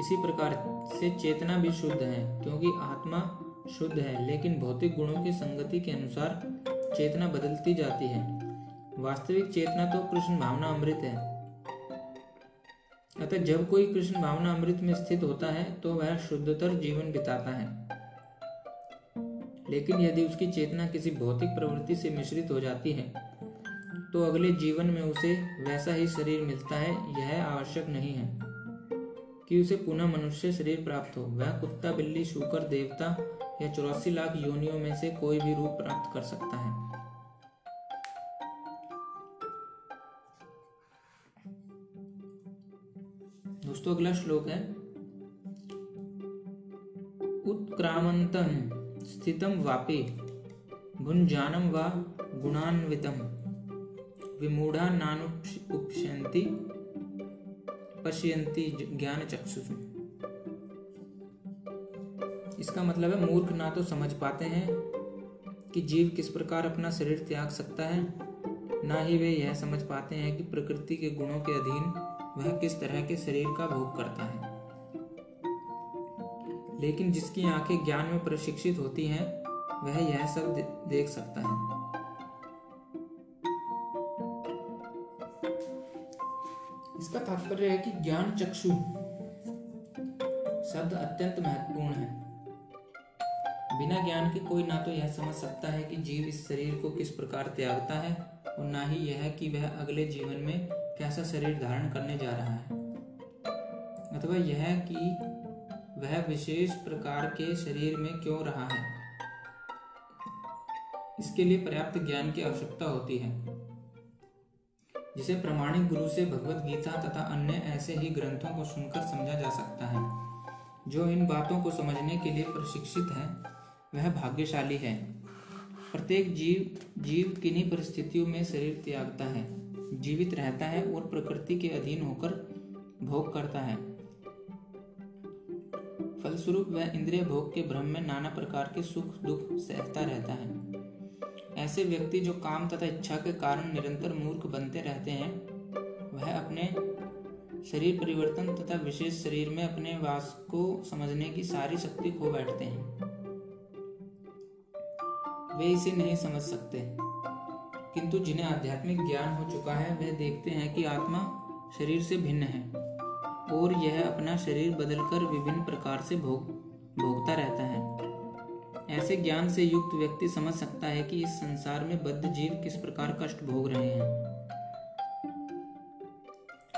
इसी प्रकार से चेतना भी शुद्ध है, क्योंकि आत्मा शुद्ध है, लेकिन भौतिक गुणों की संगति के अनुसार चेतना बदलती जाती है। वास्तविक चेतना तो कृष्ण भावना अमृत है। अतः जब कोई कृष्ण भावना अमृत में स्थित होता है तो वह शुद्धतर जीवन बिताता है। लेकिन यदि उसकी चेतना किसी भौतिक प्रवृत्ति से मिश्रित हो जाती है तो अगले जीवन में उसे वैसा ही शरीर मिलता है, यह आवश्यक नहीं है कि उसे पुनः मनुष्य शरीर प्राप्त हो। वह कुत्ता, बिल्ली, शुकर, देवता या चौरासी लाख योनियों में से कोई भी रूप प्राप्त कर सकता है। दोस्तों, अगला श्लोक है। उत्क्रामंतम स्थितम वापे भुंजानम व गुणान्वितम। विमूढ़ा नानुपश्यन्ति पश्यन्ति ज्ञान चक्षु इसका मतलब है मूर्ख ना तो समझ पाते हैं कि जीव किस प्रकार अपना शरीर त्याग सकता है, ना ही वे यह समझ पाते हैं कि प्रकृति के गुणों के अधीन वह किस तरह के शरीर का भोग करता है। लेकिन जिसकी आँखें ज्ञान में प्रशिक्षित होती हैं, वह यह सब देख सकता है। इसका तात्पर्य है कि ज्ञान चक्षु शब्द अत्यंत महत्वपूर्ण है। बिना ज्ञान के कोई ना तो यह समझ सकता है कि जीव इस शरीर को किस प्रकार त्यागता है और ना ही यह कि वह अगले जीवन में कैसा शरीर धारण करने जा रहा है। अथवा यह कि वह विशेष प्रकार के शरीर में क्यों रहा है। इसके लिए पर्याप्त ज्ञान की आवश्यकता होती है। जिसे प्रमाणिक गुरु से भगवत गीता तथा अन्य ऐसे ही ग्रंथों को सुनकर समझा जा सकता है। जो इन बातों को समझने के लिए प्रशिक्षित है, वह भाग्यशाली है। प्रत्येक जीव जीव किन्हीं परिस्थितियों में शरीर त्यागता है, जीवित रहता है और प्रकृति के अधीन होकर भोग करता है। फलस्वरूप वह इंद्रिय भोग के भ्रम में नाना प्रकार के सुख, दुख सहता रहता है। ऐसे व्यक्ति जो काम तथा इच्छा के कारण निरंतर मूर्ख बनते रहते हैं, वह अपने शरीर परिवर्तन तथा विशेष शरीर में अपने वास को समझने की सारी शक्ति खो बैठते हैं। वे इसे नहीं समझ सकते। किंतु जिन्हें आध्यात्मिक ज्ञान हो चुका है वे देखते हैं कि आत्मा शरीर से भिन्न है और यह अपना शरीर बदलकर विभिन्न प्रकार से भोग, भोगता रहता है। ऐसे ज्ञान से युक्त व्यक्ति समझ सकता है कि इस संसार में बद्ध जीव किस प्रकार कष्ट भोग रहे हैं।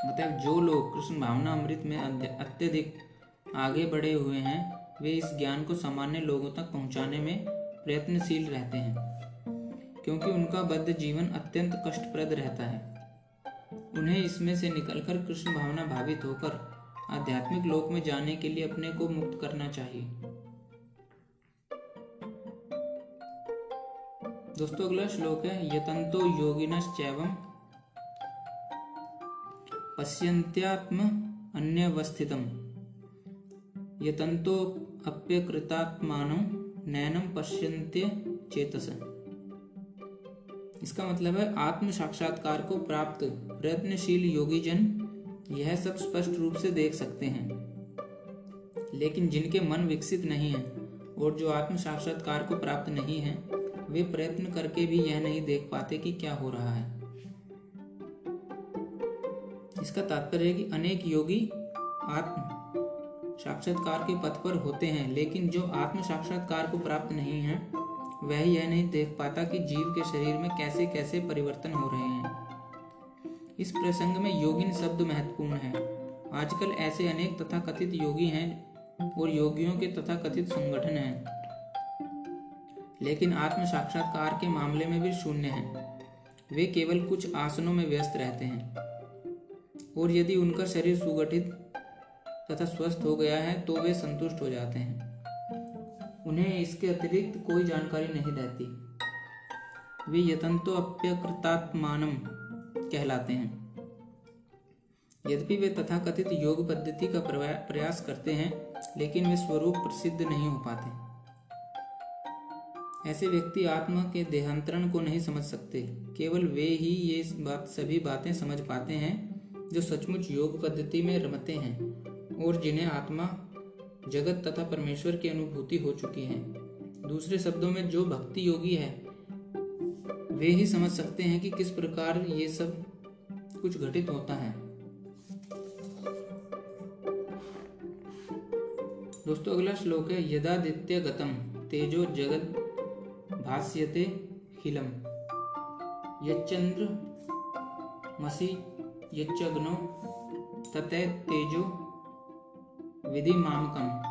मतलब जो लोग कृष्ण भावना अमृत में अत्यधिक आगे बढ़े हुए हैं, वे इस ज्ञान को सामान्य लोगों तक पहुँचाने में प्रयत्नशील रहते हैं, क्योंकि उनका बद्ध जीवन अत्यंत कष्टप्रद रहता है। उन्हें इसमें से निकलकर कृष्ण भावना भावित होकर आध्यात्मिक लोक में जाने के लिए अपने को मुक्त करना चाहिए। दोस्तों, अगला श्लोक है यतंतो योगिनश्चैवम। पश्यन्त्यात्म अन्यवस्थितम। यतंतो अप्यकृतात्मानो नैनम पश्यन्त्य चेतस। इसका मतलब है, आत्म साक्षात्कार को प्राप्त प्रयत्नशील योगी जन यह सब स्पष्ट रूप से देख सकते हैं। लेकिन जिनके मन विकसित नहीं है और जो आत्म साक्षात्कार को प्राप्त नहीं है वे प्रयत्न करके भी यह नहीं देख पाते कि क्या हो रहा है। इसका तात्पर्य है कि अनेक योगी आत्म साक्षात्कार के पथ पर होते हैं, लेकिन जो आत्म साक्षात्कार को प्राप्त नहीं है, वह यह नहीं देख पाता कि जीव के शरीर में कैसे कैसे परिवर्तन हो रहे हैं। इस प्रसंग में योगिन शब्द महत्वपूर्ण है। आजकल ऐसे अनेक तथा कथित योगी हैं और योगियों के तथा कथित संगठन हैं। लेकिन आत्म साक्षात्कार के मामले में भी शून्य है। वे केवल कुछ आसनों में व्यस्त रहते हैं। और यदि उनका शरीर सुगठित तथा स्वस्थ हो गया है तो वे संतुष्ट हो जाते हैं। उन्हें इसके अतिरिक्त कोई जानकारी नहीं रहती। वे यतंतो अप्यकृतात्मानम कहलाते हैं। यद्यपि वे तथाकथित योग पद्धति का प्रयास करते हैं, लेकिन वे स्वरूप प्रसिद्ध नहीं हो पाते। ऐसे व्यक्ति आत्मा के देहांतरण को नहीं समझ सकते। केवल वे ही ये बात, सभी बातें समझ पाते हैं, जो सचमुच योग पद्धति में रमते हैं, और जिन्हें आत्मा, जगत तथा परमेश्वर की अनुभूति हो चुकी है। दूसरे शब्दों में, जो भक्ति योगी है, वे ही समझ सकते हैं कि किस प्रकार ये सब कुछ घटित होता है। दोस्तों, अगला श्लोक है, यदादित्य गतम, तेजो जगत भाष्यते खिलम। यचंद्र मसी यच्चग्नो ततः तेजो विधि मामकम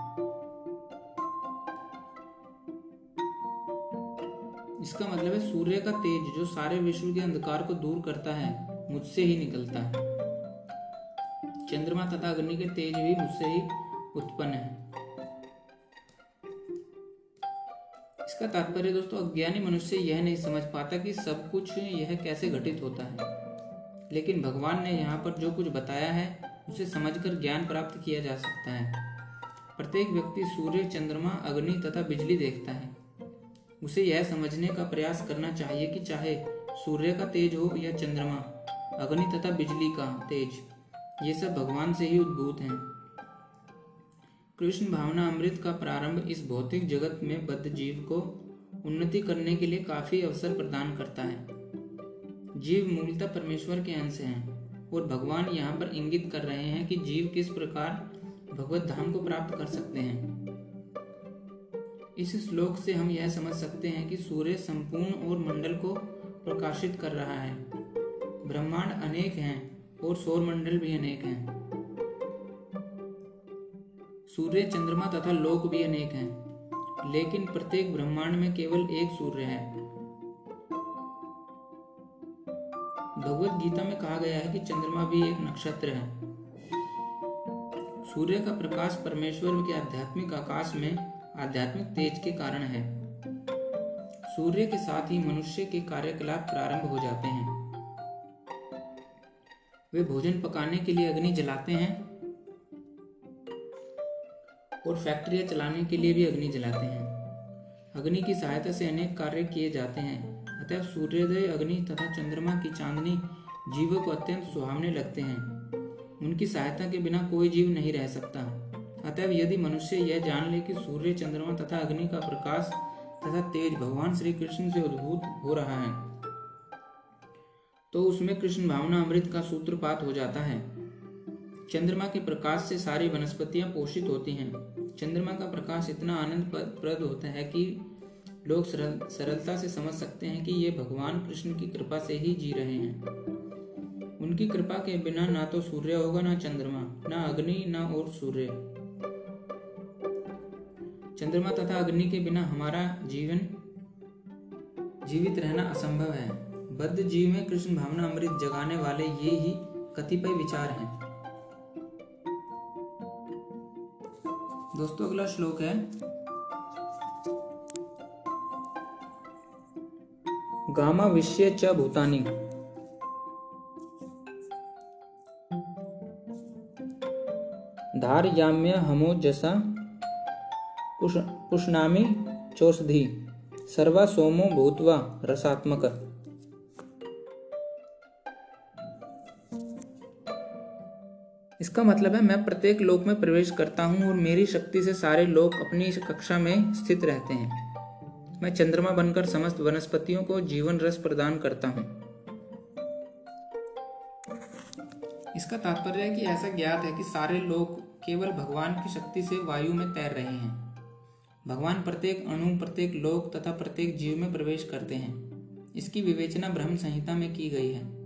इसका मतलब है सूर्य का तेज जो सारे विश्व के अंधकार को दूर करता है, मुझसे ही निकलता है। चंद्रमा तथा अग्नि के तेज भी मुझसे ही उत्पन्न है। इसका तात्पर्य, दोस्तों, अज्ञानी मनुष्य यह नहीं समझ पाता कि सब कुछ यह कैसे घटित होता है। लेकिन भगवान ने यहाँ पर जो कुछ बताया है, उसे समझकर ज्ञान प्राप्त किया जा सकता है। प्रत्येक व्यक्ति सूर्य, चंद्रमा, अग्नि तथा बिजली देखता है। उसे यह समझने का प्रयास करना चाहिए कि चाहे सूर्य का तेज हो या चंद्रमा, अग्नि तथा बिजली का तेज, ये सब भगवान से ही उद्भूत हैं। कृष्ण भावना अमृत का प्रारंभ इस भौतिक जगत में बद्ध जीव को उन्नति करने के लिए काफ़ी अवसर प्रदान करता है। जीव मूलतः परमेश्वर के अंश हैं और भगवान यहाँ पर इंगित कर रहे हैं कि जीव किस प्रकार भगवत धाम को प्राप्त कर सकते हैं। इस श्लोक से हम यह समझ सकते हैं कि सूर्य संपूर्ण और मंडल को प्रकाशित कर रहा है। ब्रह्मांड अनेक हैं और सौर मंडल भी अनेक हैं। सूर्य, चंद्रमा तथा लोक भी अनेक हैं। लेकिन प्रत्येक ब्रह्मांड में केवल एक सूर्य है। भगवत गीता में कहा गया है कि चंद्रमा भी एक नक्षत्र है। सूर्य का प्रकाश परमेश्वर के आध्यात्मिक आकाश में आध्यात्मिक तेज के कारण है। सूर्य के साथ ही मनुष्य के कार्यकलाप प्रारंभ हो जाते हैं। वे भोजन पकाने के लिए अग्नि जलाते हैं और फैक्ट्रियाँ चलाने के लिए भी अग्नि जलाते हैं। अग्नि की सहायता से अनेक कार्य किए जाते हैं। अतः सूर्योदय अग्नि तथा चंद्रमा की चांदनी जीवों को अत्यंत सुहावने लगते हैं। उनकी सहायता के बिना कोई जीव नहीं रह सकता। अतः यदि मनुष्य यह जान ले कि सूर्य, चंद्रमा तथा अग्नि का प्रकाश तथा तेज भगवान श्री कृष्ण से उद्भूत हो रहा है तो उसमें कृष्ण भावना अमृत का सूत्रपात हो जाता है। चंद्रमा के प्रकाश से सारी वनस्पतियाँ पोषित होती हैं। चंद्रमा का प्रकाश इतना आनंद प्रद होता है कि लोग सरलता से समझ सकते हैं कि ये भगवान कृष्ण की कृपा से ही जी रहे हैं। उनकी कृपा के बिना ना तो सूर्य होगा, ना चंद्रमा, ना अग्नि, ना और सूर्य। चंद्रमा तथा अग्नि के बिना हमारा जीवन, जीवित रहना असंभव है। बद्ध जीव में कृष्ण भावना अमृत जगाने वाले ये ही कतिपय विचार हैं। दोस्तों, अगला श्लोक है। गामा विषय च भूतानी। धार याम्य हमो जसा पुष्णामी चौषधि। सर्वा सोमो भूतवा रसात्मक। इसका मतलब है, मैं प्रत्येक लोक में प्रवेश करता हूँ और मेरी शक्ति से सारे लोग अपनी कक्षा में स्थित रहते हैं। मैं चंद्रमा बनकर समस्त वनस्पतियों को जीवन रस प्रदान करता हूँ। इसका तात्पर्य है कि ऐसा ज्ञात है कि सारे लोग केवल भगवान की शक्ति से वायु में तैर रहे हैं। भगवान प्रत्येक अणु, प्रत्येक लोक तथा प्रत्येक जीव में प्रवेश करते हैं। इसकी विवेचना ब्रह्म संहिता में की गई है।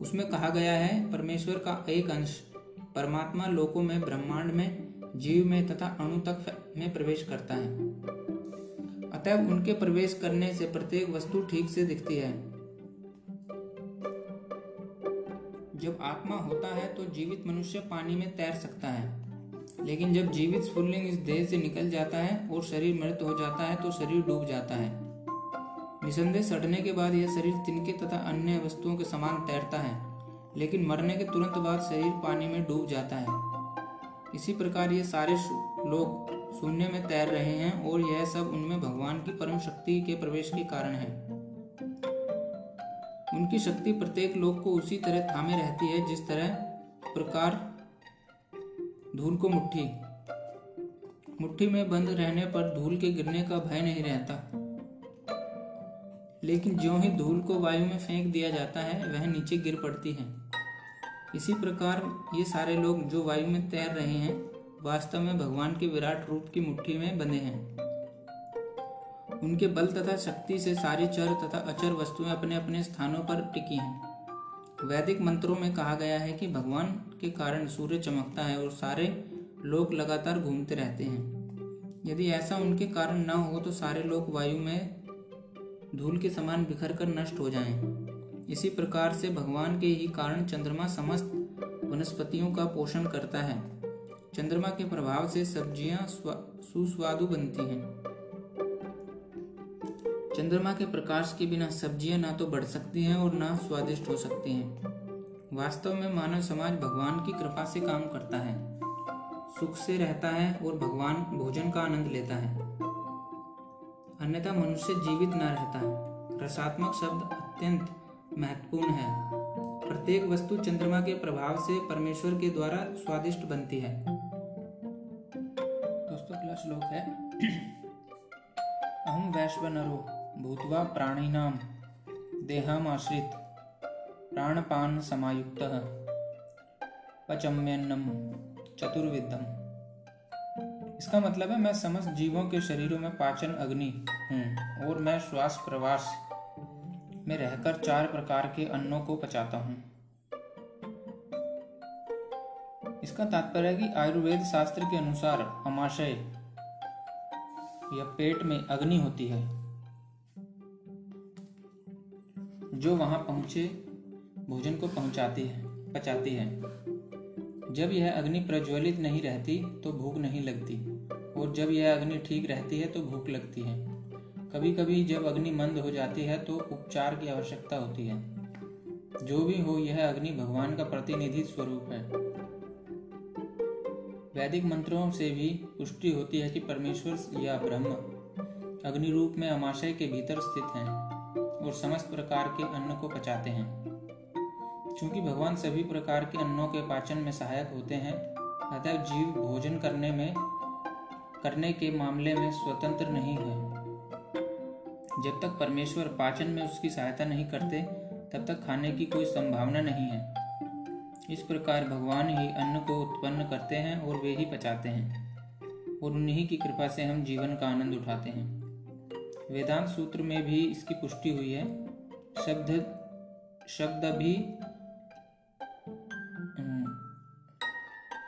उसमें कहा गया है, परमेश्वर का एक अंश परमात्मा लोकों में, ब्रह्मांड में, जीव में तथा अणु तक में प्रवेश करता है। अतः उनके प्रवेश करने से प्रत्येक वस्तु ठीक से दिखती है। जब आत्मा होता है तो जीवित मनुष्य पानी में तैर सकता है। लेकिन जब जीवित स्फुल्लिंग इस देह से निकल जाता है और शरीर मृत हो जाता है तो शरीर डूब जाता है। निसंदेह सड़ने के बाद यह शरीर तिनके तथा अन्य वस्तुओं के समान तैरता है। लेकिन मरने के तुरंत बाद शरीर पानी में डूब जाता है। इसी प्रकार ये सारे लोग शून्य में तैर रहे हैं और यह सब उनमें भगवान की परम शक्ति के प्रवेश के कारण है। उनकी शक्ति प्रत्येक लोग को उसी तरह थामे रहती है जिस तरह प्रकार धूल को मुट्ठी। मुट्ठी में बंद रहने पर धूल के गिरने का भय नहीं रहता। लेकिन ज्यों ही धूल को वायु में फेंक दिया जाता है, वह नीचे गिर पड़ती है। इसी प्रकार ये सारे लोग जो वायु में तैर रहे हैं, वास्तव में भगवान के विराट रूप की मुट्ठी में बंधे हैं। उनके बल तथा शक्ति से सारी चर तथा अचर वस्तुएँ अपने अपने स्थानों पर टिकी हैं। वैदिक मंत्रों में कहा गया है कि भगवान के कारण सूर्य चमकता है और सारे लोग लगातार घूमते रहते हैं। यदि ऐसा उनके कारण न हो तो सारे लोग वायु में धूल के समान बिखर कर नष्ट हो जाएँ। इसी प्रकार से भगवान के ही कारण चंद्रमा समस्त वनस्पतियों का पोषण करता है। चंद्रमा के प्रभाव से सब्ज़ियाँ सुस्वादु बनती हैं। चंद्रमा के प्रकाश के बिना सब्ज़ियाँ ना तो बढ़ सकती हैं और ना स्वादिष्ट हो सकती हैं। वास्तव में मानव समाज भगवान की कृपा से काम करता है। सुख से रहता है और भगवान भोजन का आनंद लेता है। अन्यथा मनुष्य जीवित न रहता। रसात्मक शब्द अत्यंत महत्वपूर्ण है। प्रत्येक वस्तु चंद्रमा के प्रभाव से परमेश्वर के द्वारा स्वादिष्ट बनती है। दोस्तों अगला श्लोक है। अहम वैश्वनरो, भूतवा प्राणिनाम देहामाश्रित प्राणपान समायुक्त। पचम्यन्नम चतुर्विदम इसका मतलब है मैं समस्त जीवों के शरीरों में पाचन अग्नि हूँ और मैं श्वास प्रवास में रहकर चार प्रकार के अन्नों को पचाता हूँ। इसका तात्पर्य कि आयुर्वेद शास्त्र के अनुसार अमाशय या पेट में अग्नि होती है, जो वहाँ पहुँचे, भोजन को पहुंचाती है, पचाती है। जब यह अग्नि प्रज्वलित नहीं रहती तो भूख नहीं लगती। और जब यह अग्नि ठीक रहती है तो भूख लगती है। कभी कभी जब अग्नि मंद हो जाती है तो उपचार की आवश्यकता होती है। जो भी हो, यह अग्नि भगवान का प्रतिनिधि स्वरूप है। वैदिक मंत्रों से भी पुष्टि होती है कि परमेश्वर या ब्रह्म अग्नि रूप में अमाशय के भीतर स्थित हैं और समस्त प्रकार के अन्न को पचाते हैं। क्योंकि भगवान सभी प्रकार के अन्नों के पाचन में सहायक होते हैं, अतः जीव भोजन करने में, करने के मामले में स्वतंत्र नहीं है। जब तक परमेश्वर पाचन में उसकी सहायता नहीं करते, तब तक खाने की कोई संभावना नहीं है। इस प्रकार भगवान ही अन्न को उत्पन्न करते हैं और वे ही पचाते हैं, और उन्हीं की कृपा से हम जीवन का आनंद उठाते हैं। वेदांत सूत्र में भी इसकी पुष्टि हुई है। शब्द शब्द भी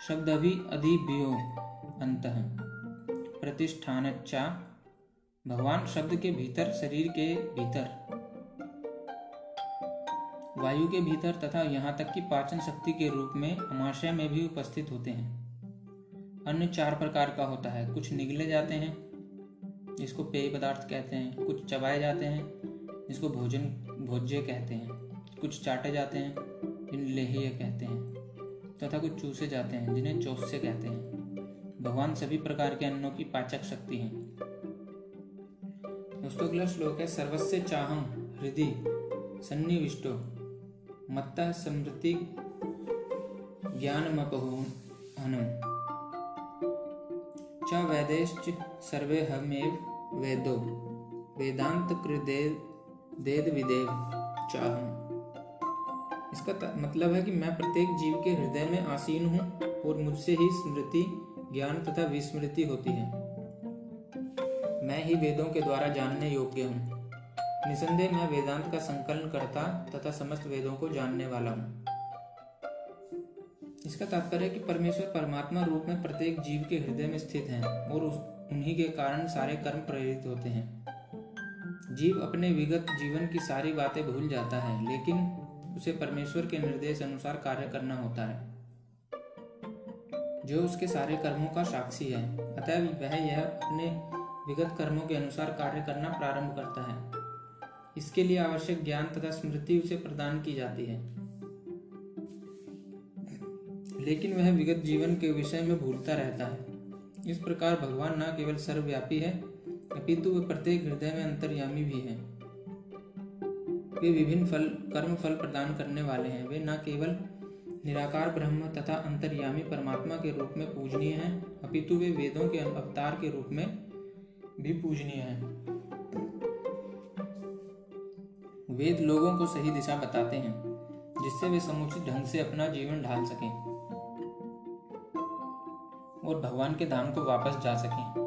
शब्द भी अधिभ्यो अंत प्रतिष्ठान भगवान शब्द के भीतर, शरीर के भीतर। वायु के भीतर तथा यहाँ तक कि पाचन शक्ति के रूप में अमाशय में भी उपस्थित होते हैं। अन्य चार प्रकार का होता है। कुछ निगले जाते हैं, जिसको पेय पदार्थ कहते हैं। कुछ चबाए जाते हैं, जिसको भोजन, भोज्य कहते हैं। कुछ चाटे जाते हैं, जिन्हें लेह्य कहते हैं। तथा कुछ चूसे जाते हैं, जिन्हें चौस्य कहते हैं। भगवान सभी प्रकार के अन्नों की पाचक शक्ति है। दोस्तों, अगला श्लोक है सर्वस्व चाहम हृदय सन्निविष्टो, मत्त स्मृति ज्ञानमपहनम च वैदेश्च सर्वे हमेव वेदो वेदांत कृदेद विदेव चाहम इसका मतलब है कि मैं प्रत्येक जीव के हृदय में आसीन हूँ और मुझसे ही स्मृति, ज्ञान तथा विस्मृति होती है। मैं ही वेदों के द्वारा जानने योग्य हूँ। निसंदेह मैं वेदांत का संकलन करता तथा समस्त वेदों को जानने वाला हूँ। इसका तात्पर्य कि परमेश्वर परमात्मा रूप में प्रत्येक जीव के हृदय में स्थित है और उन्हीं के कारण सारे कर्म प्रेरित होते हैं। जीव अपने विगत जीवन की सारी बातें भूल जाता है, लेकिन उसे परमेश्वर के निर्देश अनुसार कार्य करना होता है, जो उसके सारे कर्मों का साक्षी है। अतः वह यह अपने विगत कर्मों के अनुसार कार्य करना प्रारंभ करता है। इसके लिए आवश्यक ज्ञान तथा स्मृति उसे प्रदान की जाती है। लेकिन वह विगत जीवन के विषय में भूलता रहता है। इस प्रकार भगवान न केवल सर्वव्यापी है, अपितु वह प्रत्येक हृदय में अंतर्यामी भी है। वे विभिन्न फल, कर्म फल प्रदान करने वाले हैं। वे न केवल निराकार ब्रह्म तथा अंतर्यामी परमात्मा के रूप में पूजनीय हैं, अपितु वे वेदों के अवतार के रूप में भी पूजनीय हैं। वेद लोगों को सही दिशा बताते हैं, जिससे वे समुचित ढंग से अपना जीवन ढाल सकें और भगवान के धाम को वापस जा सकें।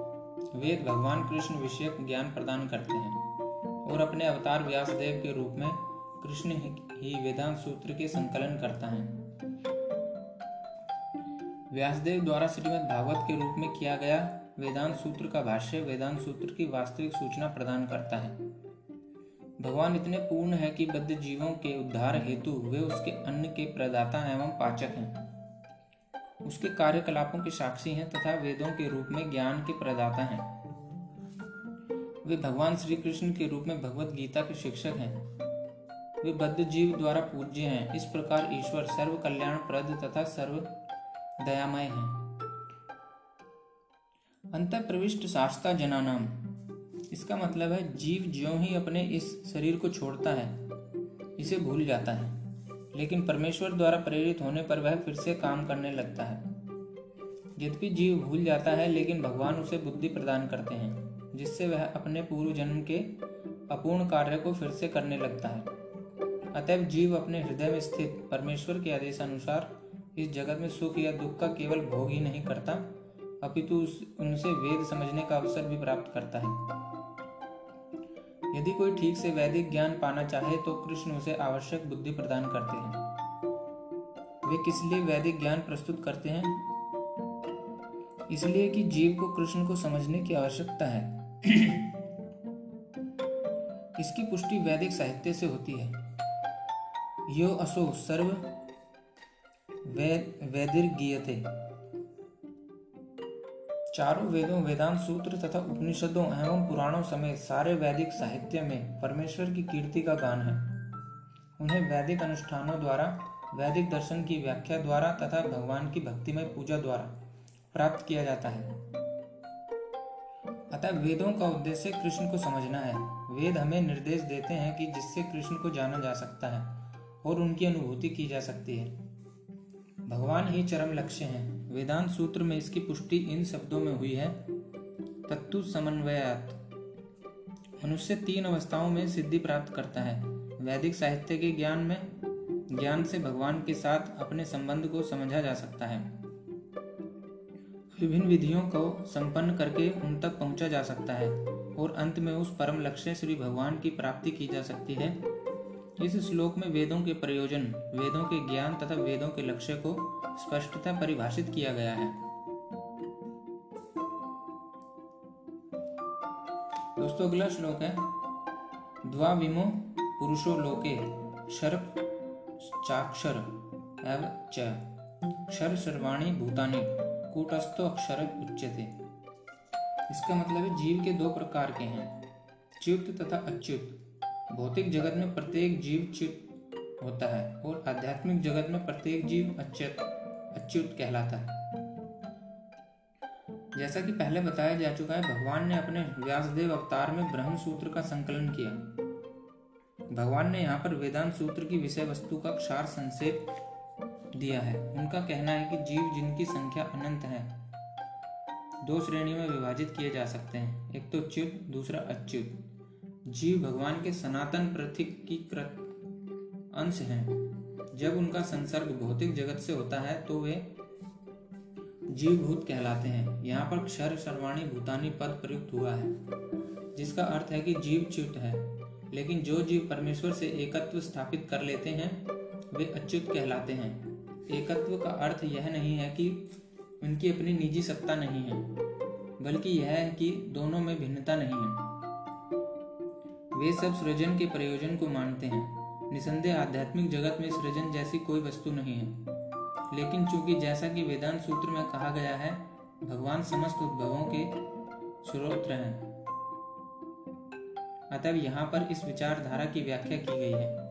वेद भगवान कृष्ण विषयक ज्ञान प्रदान करते हैं। और अपने अवतार व्यासदेव के रूप में कृष्ण ही वेदांत सूत्र के संकलन करता है। व्यासदेव द्वारा श्रीमद भागवत के रूप में किया गया वेदांत सूत्र का भाष्य वेदांत सूत्र की वास्तविक सूचना प्रदान करता है। भगवान इतने पूर्ण है कि बद्ध जीवों के उद्धार हेतु वे उसके अन्न के प्रदाता एवं पाचक हैं। उसके कार्यकलापों के साक्षी हैं तथा वेदों के रूप में ज्ञान के प्रदाता हैं। वे भगवान श्री कृष्ण के रूप में भगवत गीता के शिक्षक हैं। वे बद्ध जीव द्वारा पूज्य हैं। इस प्रकार ईश्वर सर्व कल्याण प्रद तथा सर्व दयामय हैं। अंत प्रविष्ट शास्ता जनानाम। इसका मतलब है, जीव ज्यो ही अपने इस शरीर को छोड़ता है, इसे भूल जाता है। लेकिन परमेश्वर द्वारा प्रेरित होने पर वह फिर से काम करने लगता है। यद्यपि जीव भूल जाता है, लेकिन भगवान उसे बुद्धि प्रदान करते हैं। जिससे वह अपने पूर्व जन्म के अपूर्ण कार्य को फिर से करने लगता है। अतएव जीव अपने हृदय में स्थित परमेश्वर के आदेशानुसार इस जगत में सुख या दुख का केवल भोग ही नहीं करता, अपितु उनसे वेद समझने का अवसर भी प्राप्त करता है। यदि कोई ठीक से वैदिक ज्ञान पाना चाहे तो कृष्ण उसे आवश्यक बुद्धि प्रदान करते हैं। वे किस लिए वैदिक ज्ञान प्रस्तुत करते हैं? इसलिए कि जीव को कृष्ण को समझने की आवश्यकता है। इसकी पुष्टि वैदिक साहित्य से होती है। यो असो सर्व वैद वैदिर्गीयते चारों वेदों, वेदांत सूत्र तथा उपनिषदों एवं पुराणों समेत सारे वैदिक साहित्य में परमेश्वर की कीर्ति का गान है। उन्हें वैदिक अनुष्ठानों द्वारा, वैदिक दर्शन की व्याख्या द्वारा तथा भगवान की भक्तिमय पूजा द्वारा प्राप्त किया जाता है। अतः वेदों का उद्देश्य कृष्ण को समझना है। वेद हमें निर्देश देते हैं कि जिससे कृष्ण को जाना जा सकता है और उनकी अनुभूति की जा सकती है। भगवान ही चरम लक्ष्य हैं। वेदांत सूत्र में इसकी पुष्टि इन शब्दों में हुई है। तत्तु समन्वयात। मनुष्य तीन अवस्थाओं में सिद्धि प्राप्त करता है। वैदिक साहित्य के ज्ञान में ज्ञान से भगवान के साथ अपने संबंध को समझा जा सकता है। विभिन्न विधियों को संपन्न करके उन तक पहुँचा जा सकता है, और अंत में उस परम लक्ष्य श्री भगवान की प्राप्ति की जा सकती है। इस श्लोक में वेदों के प्रयोजन, वेदों के ज्ञान तथा वेदों के लक्ष्य को स्पष्टता परिभाषित किया गया है। दोस्तों, अगला श्लोक है, द्वाविमो पुरुषो लोके शर्प चाक्षर एव च। क्षर सर्वाणी भूतानि। कूटस्थो अक्षर उच्यते। इसका मतलब है जीव के दो प्रकार के हैं, च्युत तथा अच्युत। भौतिक जगत में प्रत्येक जीव च्युत होता है और आध्यात्मिक जगत में प्रत्येक जीव अच्युत अच्युत कहलाता है। जैसा कि पहले बताया जा चुका है, भगवान ने अपने व्यासदेव अवतार में ब्रह्म सूत्र का संकलन किया। भगवान ने यहाँ पर वेदांत सूत्र की विषय वस्तु का क्षार संक्षेप दिया है। उनका कहना है कि जीव जिनकी संख्या अनंत है, दो श्रेणी में विभाजित किए जा सकते हैं। एक तो च्युत दूसरा अच्युत। जीव भगवान के सनातन प्रतीकीकृत अंश हैं। जब उनका संसर्ग भौतिक जगत से होता है तो वे जीवभूत कहलाते हैं। यहाँ पर क्षर, सर्वाणी, भूतानी पद प्रयुक्त हुआ है, जिसका अर्थ है कि जीव च्युत है। लेकिन जो जीव परमेश्वर से एकत्व स्थापित कर लेते हैं, वे अच्युत कहलाते हैं। एकत्व का अर्थ यह नहीं है कि उनकी अपनी निजी सत्ता नहीं है, बल्कि यह है कि दोनों में भिन्नता नहीं है। वे सब सृजन के प्रयोजन को मानते हैं। निसंदेह आध्यात्मिक जगत में सृजन जैसी कोई वस्तु नहीं है। लेकिन चूँकि जैसा कि वेदांत सूत्र में कहा गया है, भगवान समस्त उद्भवों के स्रोत हैं। अतः यहाँ पर इस विचारधारा की व्याख्या की गई है।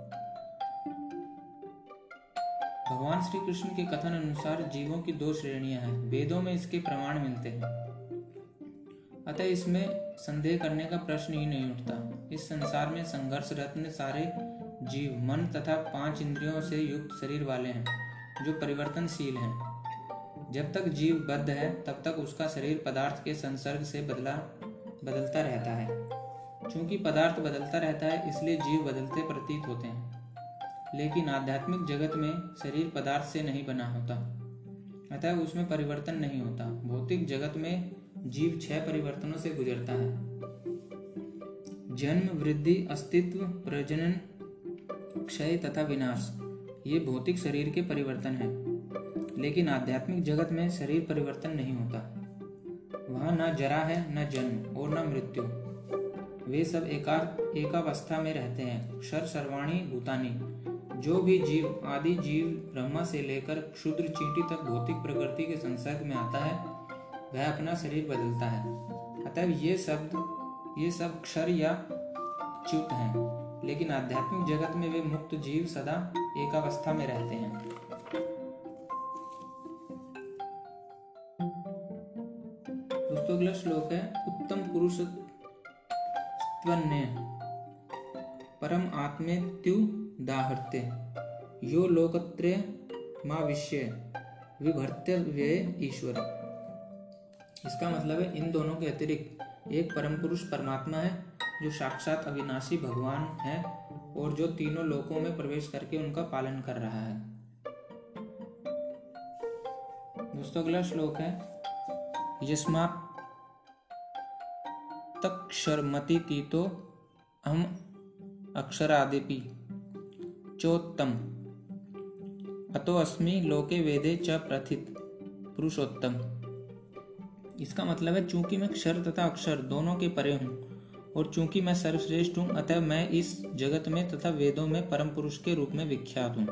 भगवान श्री कृष्ण के कथन अनुसार जीवों की दो श्रेणियाँ हैं। वेदों में इसके प्रमाण मिलते हैं। अतः इसमें संदेह करने का प्रश्न ही नहीं उठता। इस संसार में संघर्ष रत्न सारे जीव, मन तथा पाँच इंद्रियों से युक्त शरीर वाले हैं, जो परिवर्तनशील हैं। जब तक जीव बद्ध है, तब तक उसका शरीर पदार्थ के संसर्ग से बदला, बदलता रहता है। चूँकि पदार्थ बदलता रहता है, इसलिए जीव बदलते प्रतीत होते हैं। लेकिन आध्यात्मिक जगत में शरीर पदार्थ से नहीं बना होता। अतः उसमें परिवर्तन नहीं होता। भौतिक जगत में जीव छह परिवर्तनों से गुजरता है। जन्म, वृद्धि, अस्तित्व, प्रजनन, क्षय तथा विनाश, ये भौतिक शरीर के परिवर्तन हैं। लेकिन आध्यात्मिक जगत में शरीर परिवर्तन नहीं होता। वहाँ न जरा है, न जन्म और न मृत्यु। वे सब एकार, एकावस्था में रहते हैं। क्षर सर्वाणी, भूतानी। जो भी जीव, आदि जीव ब्रह्मा से लेकर क्षुद्र चींटी तक भौतिक प्रकृति के संसर्ग में आता है, वह अपना शरीर बदलता है। अतः ये शब्द, ये सब क्षर या च्युत हैं, लेकिन आध्यात्मिक जगत में वे मुक्त जीव सदा एकावस्था में रहते हैं। दोस्तों, अगला श्लोक है, उत्तम पुरुष परम आत्मेत्यु दाहर्ते यो लोकत्रय मा विषय, विभर्त्य ईश्वर। इसका मतलब है, इन दोनों के अतिरिक्त एक परम पुरुष परमात्मा है, जो साक्षात अविनाशी भगवान है और जो तीनों लोकों में प्रवेश करके उनका पालन कर रहा है। दोस्तों, अगला श्लोक है यस्मा तक्षरमति तीतो हम अक्षरादिपि। चोत्तम अतो अस्मि लोके वेदे च प्रथित, पुरुषोत्तम। इसका मतलब है, चूँकि मैं क्षर तथा अक्षर दोनों के परे हूँ, और चूँकि मैं सर्वश्रेष्ठ हूँ, अतः मैं इस जगत में तथा वेदों में परम पुरुष के रूप में विख्यात हूँ।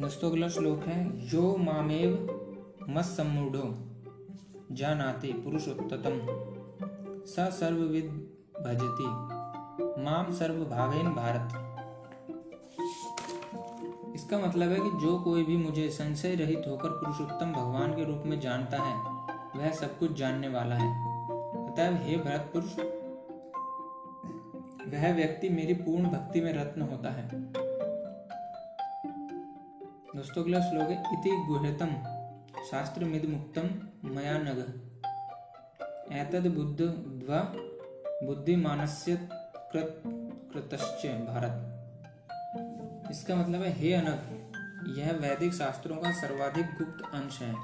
दोस्तों अगला श्लोक है जो मामेव मत सम्मूढ़ो जानाति पुरुषोत्तम स सर्वविद भजति। माम सर्वभावेन भारत। इसका मतलब है कि जो कोई भी मुझे संशय रहित होकर पुरुषोत्तम भगवान के रूप में जानता है, वह सब कुछ जानने वाला है। अतः हे भरत पुरुष, वह व्यक्ति मेरी पूर्ण भक्ति में रत्न होता है। दोस्तों, अगला श्लोक है, इति गुह्यतम शास्त्र मिद मुक्तम, मया नग। एतद बुद्ध द्वा बुद्धिमानस्य कृत, कृतश्च भारत। इसका मतलब है, हे अनग यह वैदिक शास्त्रों का सर्वाधिक गुप्त अंश है,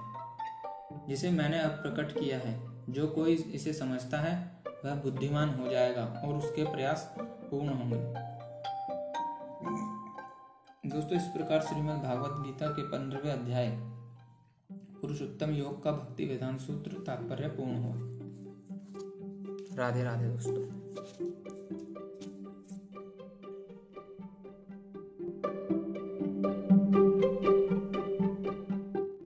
जिसे मैंने अब प्रकट किया है। जो कोई इसे समझता है, वह बुद्धिमान हो जाएगा और उसके प्रयास पूर्ण होंगे। दोस्तों, इस प्रकार श्रीमद् भागवत गीता के पंद्रहवें अध्याय, पुरुषोत्तम योग का भक्ति वेदांत सूत्र तात्पर्य पूर्ण हुआ। राधे राधे दोस्तों।